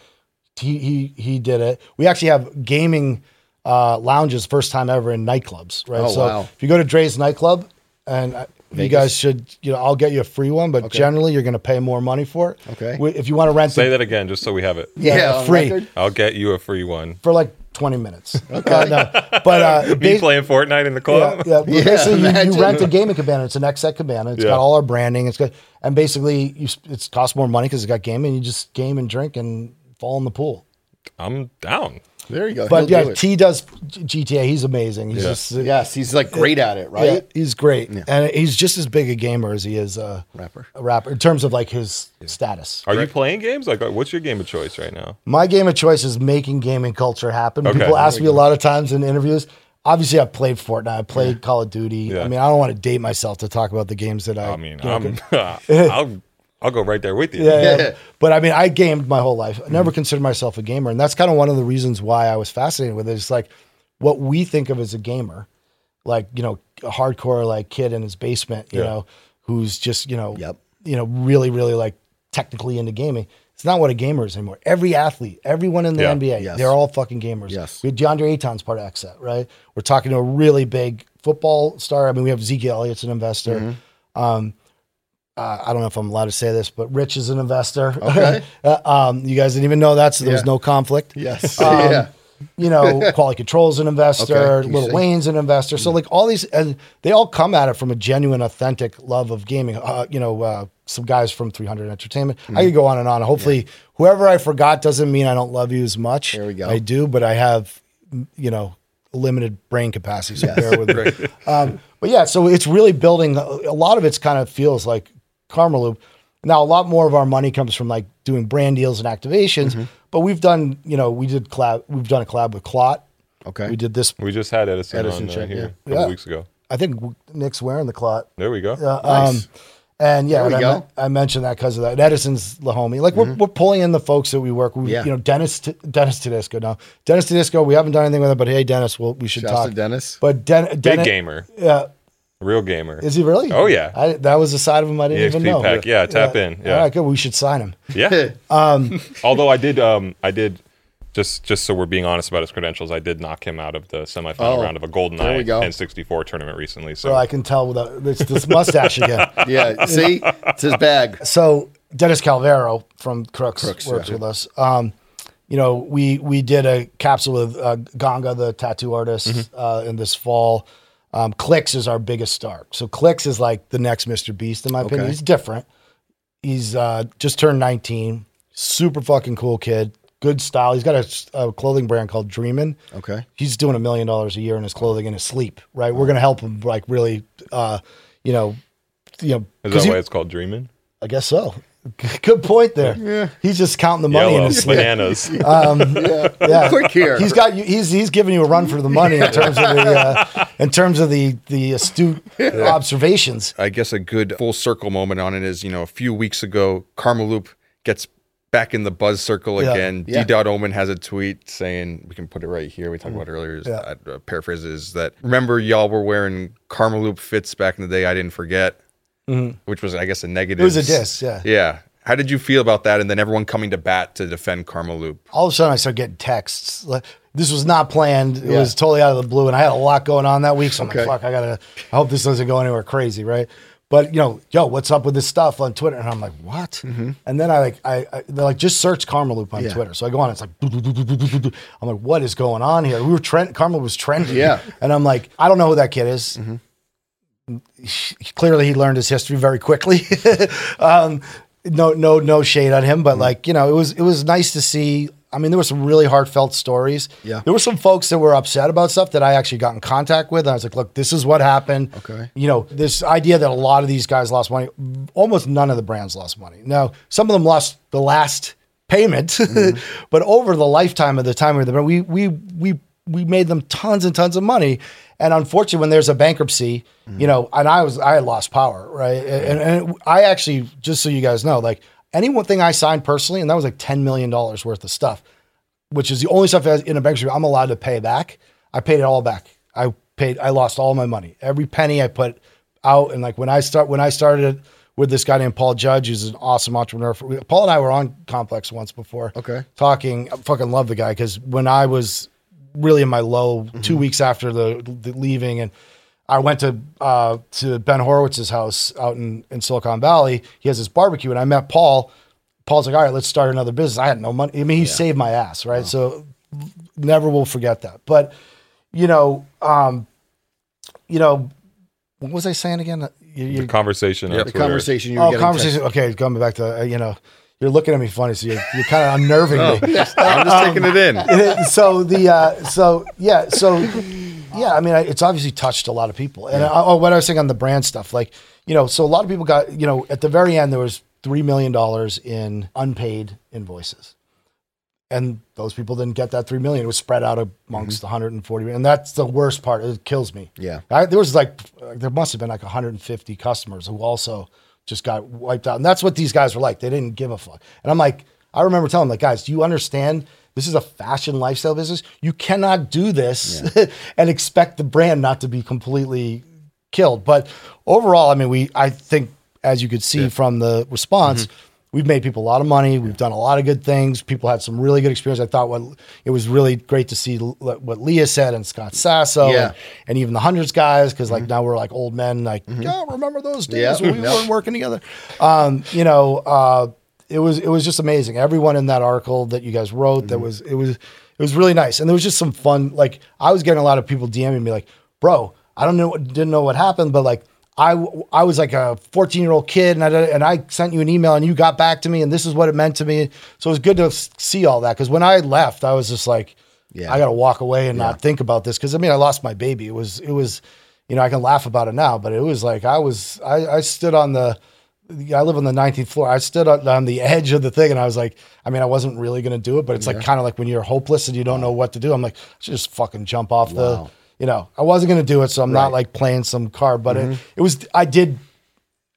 He he he did it. We actually have gaming uh, lounges, first time ever in nightclubs, right? Oh, so wow. if you go to Drai's nightclub, and uh, you guys should, you know, I'll get you a free one, but generally you're going to pay more money for it. Okay. We- If you want to rent Say it, that again, just so we have it. Yeah, on free record? I'll get you a free one. for like 20 minutes. okay. no, but uh, Me playing Fortnite in the club. yeah. But Yeah, basically, you, imagine. you rent a gaming cabana. It's an XSET cabana. It's Yeah. got all our branding. It's got, and basically, you, it's cost more money because it's got gaming. You just game and drink and fall in the pool. I'm down. There you go. But He'll yeah, it. T does GTA. He's amazing. He's Yeah. just yes, he's like great at it, yeah, right? he's great, and he's just as big a gamer as he is a Rapper. A rapper in terms of like his status. Are you playing games? Like, what's your game of choice right now? My game of choice is making gaming culture happen. Okay. People ask me a lot of times in interviews. Obviously, I've played Fortnite. I played Call of Duty. Yeah. I mean, I don't want to date myself to talk about the games that I. I mean, I'm, I'll, I'll go right there with you. Yeah, yeah. Yeah. But I mean, I gamed my whole life. I never considered myself a gamer, and that's kind of one of the reasons why I was fascinated with it. It's like what we think of as a gamer, like you know, a hardcore like kid in his basement, you Yeah. know, who's just you know, Yep. you know, really, really like technically into gaming. It's not what a gamer is anymore. Every athlete, everyone in the Yeah. NBA, Yes. they're all fucking gamers. Yes. We had DeAndre Ayton's part of XSET, right? We're talking to a really big football star. I mean, we have Zeke Elliott's an investor. Mm-hmm. Um, uh, I don't know if I'm allowed to say this, but Rich is an investor. Okay. Uh, um, you guys didn't even know that, so there was Yeah. no conflict. Yes. Um, yeah. You know, Quality Control's an investor, Okay, Little see. Wayne's an investor. So like all these, and they all come at it from a genuine, authentic love of gaming. Uh, you know, uh, some guys from 300 Entertainment. Mm-hmm. I could go on and on. Hopefully, whoever I forgot doesn't mean I don't love you as much. There we go. I do, but I have, you know, limited brain capacity. So bear with me. Um, but yeah, so it's really building. A lot of it's kind of feels like Karmaloop. Now, a lot more of our money comes from like doing brand deals and activations. Mm-hmm. But we've done, you know, we did collab. We've done a collab with Clot. Okay. We did this. We just had Edison, Edison on uh, check, here yeah. a couple Yeah. weeks ago. I think Nick's wearing the Clot. There we go. Uh, Nice. um, and yeah, There we and I, go. men- I mentioned that because of that. And Edison's the homie. Like we're, we're pulling in the folks that we work with. Mm-hmm. Yeah. You know, Dennis T- Dennis Todisco. No, Dennis Todisco. We haven't done anything with him, but hey, Dennis, we'll, we should Shouts talk. Dennis. But Den- Big Dennis, gamer, Yeah, real gamer. is he really? Oh, yeah. I, that was a side of him I didn't even know. pack, yeah, tap in, yeah. All right, good. We should sign him. Yeah. Um, Although I did, um, I did. Just, just so we're being honest about his credentials, I did knock him out of the semifinal Oh, round of a there we GoldenEye go. N64 tournament recently. So So I can tell with it's this mustache again. Yeah. See, it's his bag. So Dennis Calvero from Crooks, Crooks, works yeah. with us. Um, you know, we we did a capsule with uh, Ganga, the tattoo artist, Mm-hmm. uh, in this fall. Um, Clix is our biggest star. So Clix is like the next Mr. Beast, in my opinion. Okay. He's different. He's uh, just turned 19. Super fucking cool kid. Good style. He's got a, a clothing brand called Dreamin'. Okay. He's doing a million dollars a year in his clothing in his sleep. Right. We're gonna help him like really, uh, you know, you know, is that he- why it's called Dreamin'? I guess so. Good point there. Yeah. He's just counting the money in Yellow his sleep. bananas. Yeah. Quick here. He's got you. He's he's giving you a run for the money in terms of the uh, in terms of the the astute observations. I guess a good full circle moment on it is, you know, a few weeks ago, Karmaloop gets back in the buzz circle Yeah. again. Yeah. D. Dot Omen has a tweet saying, we can put it right here. We talked about it earlier. is- Yeah. I uh, paraphrase is that remember y'all were wearing Karmaloop fits back in the day. I didn't forget, which was, I guess, a negative. It was a diss, yeah. Yeah. How did you feel about that? And then everyone coming to bat to defend Karmaloop. All of a sudden, I started getting texts. Like, this was not planned. It Yeah. was totally out of the blue, and I had a lot going on that week. So I'm Okay. like, "Fuck, I gotta. I hope this doesn't go anywhere crazy, right?" But you know, yo, what's up with this stuff on Twitter? And I'm like, what? And then I like, I, I they're like, just search Karmaloop on Mm-hmm. Yeah. Twitter. So I go on, it's like, doo, doo, doo. I'm like, what is going on here? We were trend, Karma was trending. Yeah. Mm-hmm. And I'm like, I don't know who that kid is. He- clearly, he learned his history very quickly. um, no, no, no shade on him, Mm-hmm. but like, you know, it was, it was nice to see. I mean, there were some really heartfelt stories. Yeah. There were some folks that were upset about stuff that I actually got in contact with. And I was like, look, this is what happened. Okay. You know, this idea that a lot of these guys lost money, almost none of the brands lost money. Now, some of them lost the last payment, but over the lifetime of the time we were there, we, we, we, we made them tons and tons of money. And unfortunately, when there's a bankruptcy, mm-hmm. you know, and I was, I had lost power, right? And, and I actually, just so you guys know, like any one thing I signed personally, and that was like $10 million worth of stuff which is the only stuff in a bankruptcy I'm allowed to pay back. I paid it all back. I paid. I lost all my money. Every penny I put out, and like when I start when I started with this guy named Paul Judge, who's an awesome entrepreneur. Paul and I were on Complex once before. Okay. talking. I fucking love the guy because when I was really in my low two weeks after the, the leaving and. I went to uh, to Ben Horowitz's house out in, in Silicon Valley. He has this barbecue, and I met Paul. Paul's like, "All right, let's start another business." I had no money. I mean, he saved my ass, right? So never will forget that. But you know, um, you know, what was I saying again? You, you, The conversation. on The Twitter. conversation you were oh, getting conversation. Okay, coming back to uh, you know, you're looking at me funny, so you're, you're kind of unnerving me. I'm just taking it in. so the uh, so yeah so yeah I mean I, it's obviously touched a lot of people. And I, oh what I was saying on the brand stuff like you know so a lot of people got you know at the very end there was three million dollars in unpaid invoices. And those people didn't get that three million. It was spread out amongst the 140 and that's the worst part. It kills me. Yeah. I, there was like there must have been like 150 customers who also just got wiped out. And that's what these guys were like. They didn't give a fuck. And I'm like I remember telling them like guys do you understand? This is a fashion lifestyle business. You cannot do this and expect the brand not to be completely killed. But overall I mean we I think as you could see from the response, mm-hmm. We've made people a lot of money. We've done a lot of good things. People had some really good experience. I thought what it was really great to see what Leah said and Scott Sasso Yeah. and, and even the hundreds guys because like now we're like old men. Like, yeah, remember those days Yeah. when we weren't working together? Um, you know, uh, it was it was just amazing. Everyone in that article that you guys wrote, that was it was it was really nice, and there was just some fun. Like I was getting a lot of people DMing me like, "Bro, I don't know, what- didn't know what happened, but like." I, I was like a 14 year old kid and I, and I sent you an email and you got back to me and this is what it meant to me. So it was good to see all that. Cause when I left, I was just like, Yeah. I got to walk away and not think about this. Cause I mean, I lost my baby. It was, it was, you know, I can laugh about it now, but it was like, I was, I, I stood on the, I live on the 19th floor. I stood on, on the edge of the thing and I was like, I mean, I wasn't really going to do it, but it's like kind of like when you're hopeless and you don't know what to do. I'm like, I should just fucking jump off the, you know, I wasn't going to do it. So I'm not like playing some card, but it, it was, I did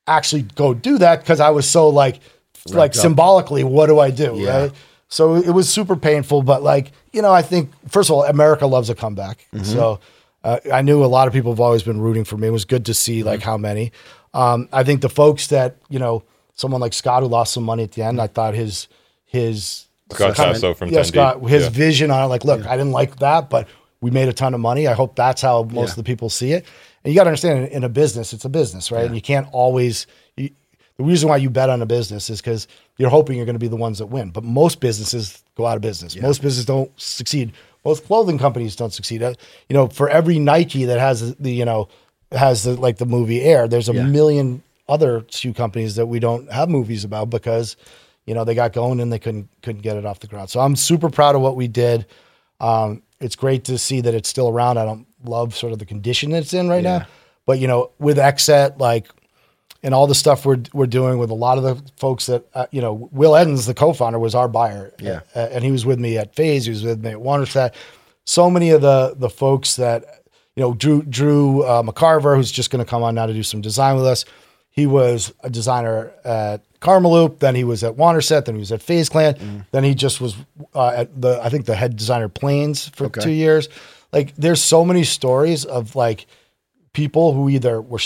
actually go do that because I was so like, like symbolically, what do I do? Yeah. Right. So it was super painful, but like, you know, I think, first of all, America loves a comeback. So uh, I knew a lot of people have always been rooting for me. It was good to see like how many. Um, I think the folks that, you know, someone like Scott who lost some money at the end, I thought his, his, Scott Sasso from yeah, Scott, his Yeah. vision on it, like, look, I didn't like that, but we made a ton of money. I hope that's how most of the people see it. And you got to understand, in, a business, it's a business, right? And you can't always. You, the reason why you bet on a business is because you're hoping you're going to be the ones that win. But most businesses go out of business. Most businesses don't succeed. Most clothing companies don't succeed. Uh, You know, for every Nike that has the you know has the like the movie Air, there's a million other shoe companies that we don't have movies about because you know they got going and they couldn't couldn't get it off the ground. So I'm super proud of what we did. Um, it's great to see that it's still around. I don't love sort of the condition it's in right now, but you know, with Xset, like, and all the stuff we're we're doing with a lot of the folks that uh, you know, Will Eddins, the co-founder, was our buyer. Yeah. Uh, and he was with me at FaZe. He was with me at Wanderset. So many of the the folks that you know, Drew Drew uh, McCarver, who's just going to come on now to do some design with us. He was a designer at Karmaloop, then he was at Wanderset, then he was at FaZe Clan, Mm. then he just was uh, at the I think the head designer Planes for two years. Like, there's so many stories of like people who either were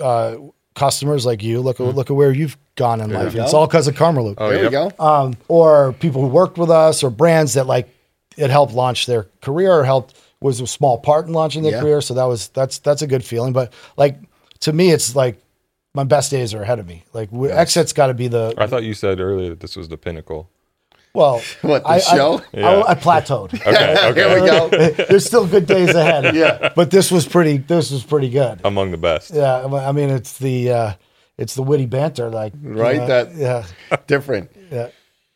uh, customers like you. Look at look at where you've gone in life. It's all because of Karmaloop Oh, There we go. um, or people who worked with us or brands that like it helped launch their career or helped was a small part in launching their Yeah. career. So that was that's that's a good feeling. But like to me, it's like my best days are ahead of me. Like w XSET's got to be the I thought you said earlier that this was the pinnacle. well. What, the I, show? I, Yeah. I, I plateaued. Okay, okay. Here we go. There's still good days ahead. yeah, but this was pretty. This was pretty good. Among the best. Yeah, I mean it's the uh, it's the witty banter, like you Right, know, that- yeah, Different. yeah.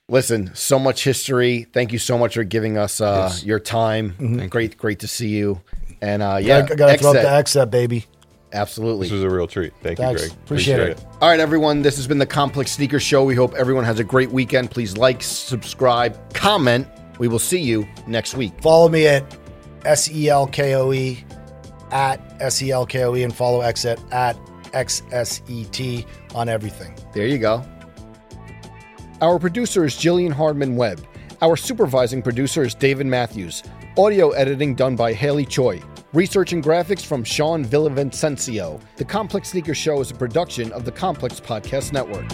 Listen, so much history. Thank you so much for giving us uh, your time. Great, great to see you. And uh, yeah, I gotta throw up Xset, the exit, baby. Absolutely. This was a real treat. Thank Thanks. you, Greg. Appreciate it. All right, everyone. This has been the Complex Sneaker Show. We hope everyone has a great weekend. Please like, subscribe, comment. We will see you next week. Follow me at S E L K O E at S E L K O E and follow XSET at X S E T on everything. There you go. Our producer is Jillian Hardman Webb. Our supervising producer is David Matthews. Audio editing done by Haley Choi. Research and graphics from Sean Villavicencio. The Complex Sneaker Show is a production of the Complex Podcast Network.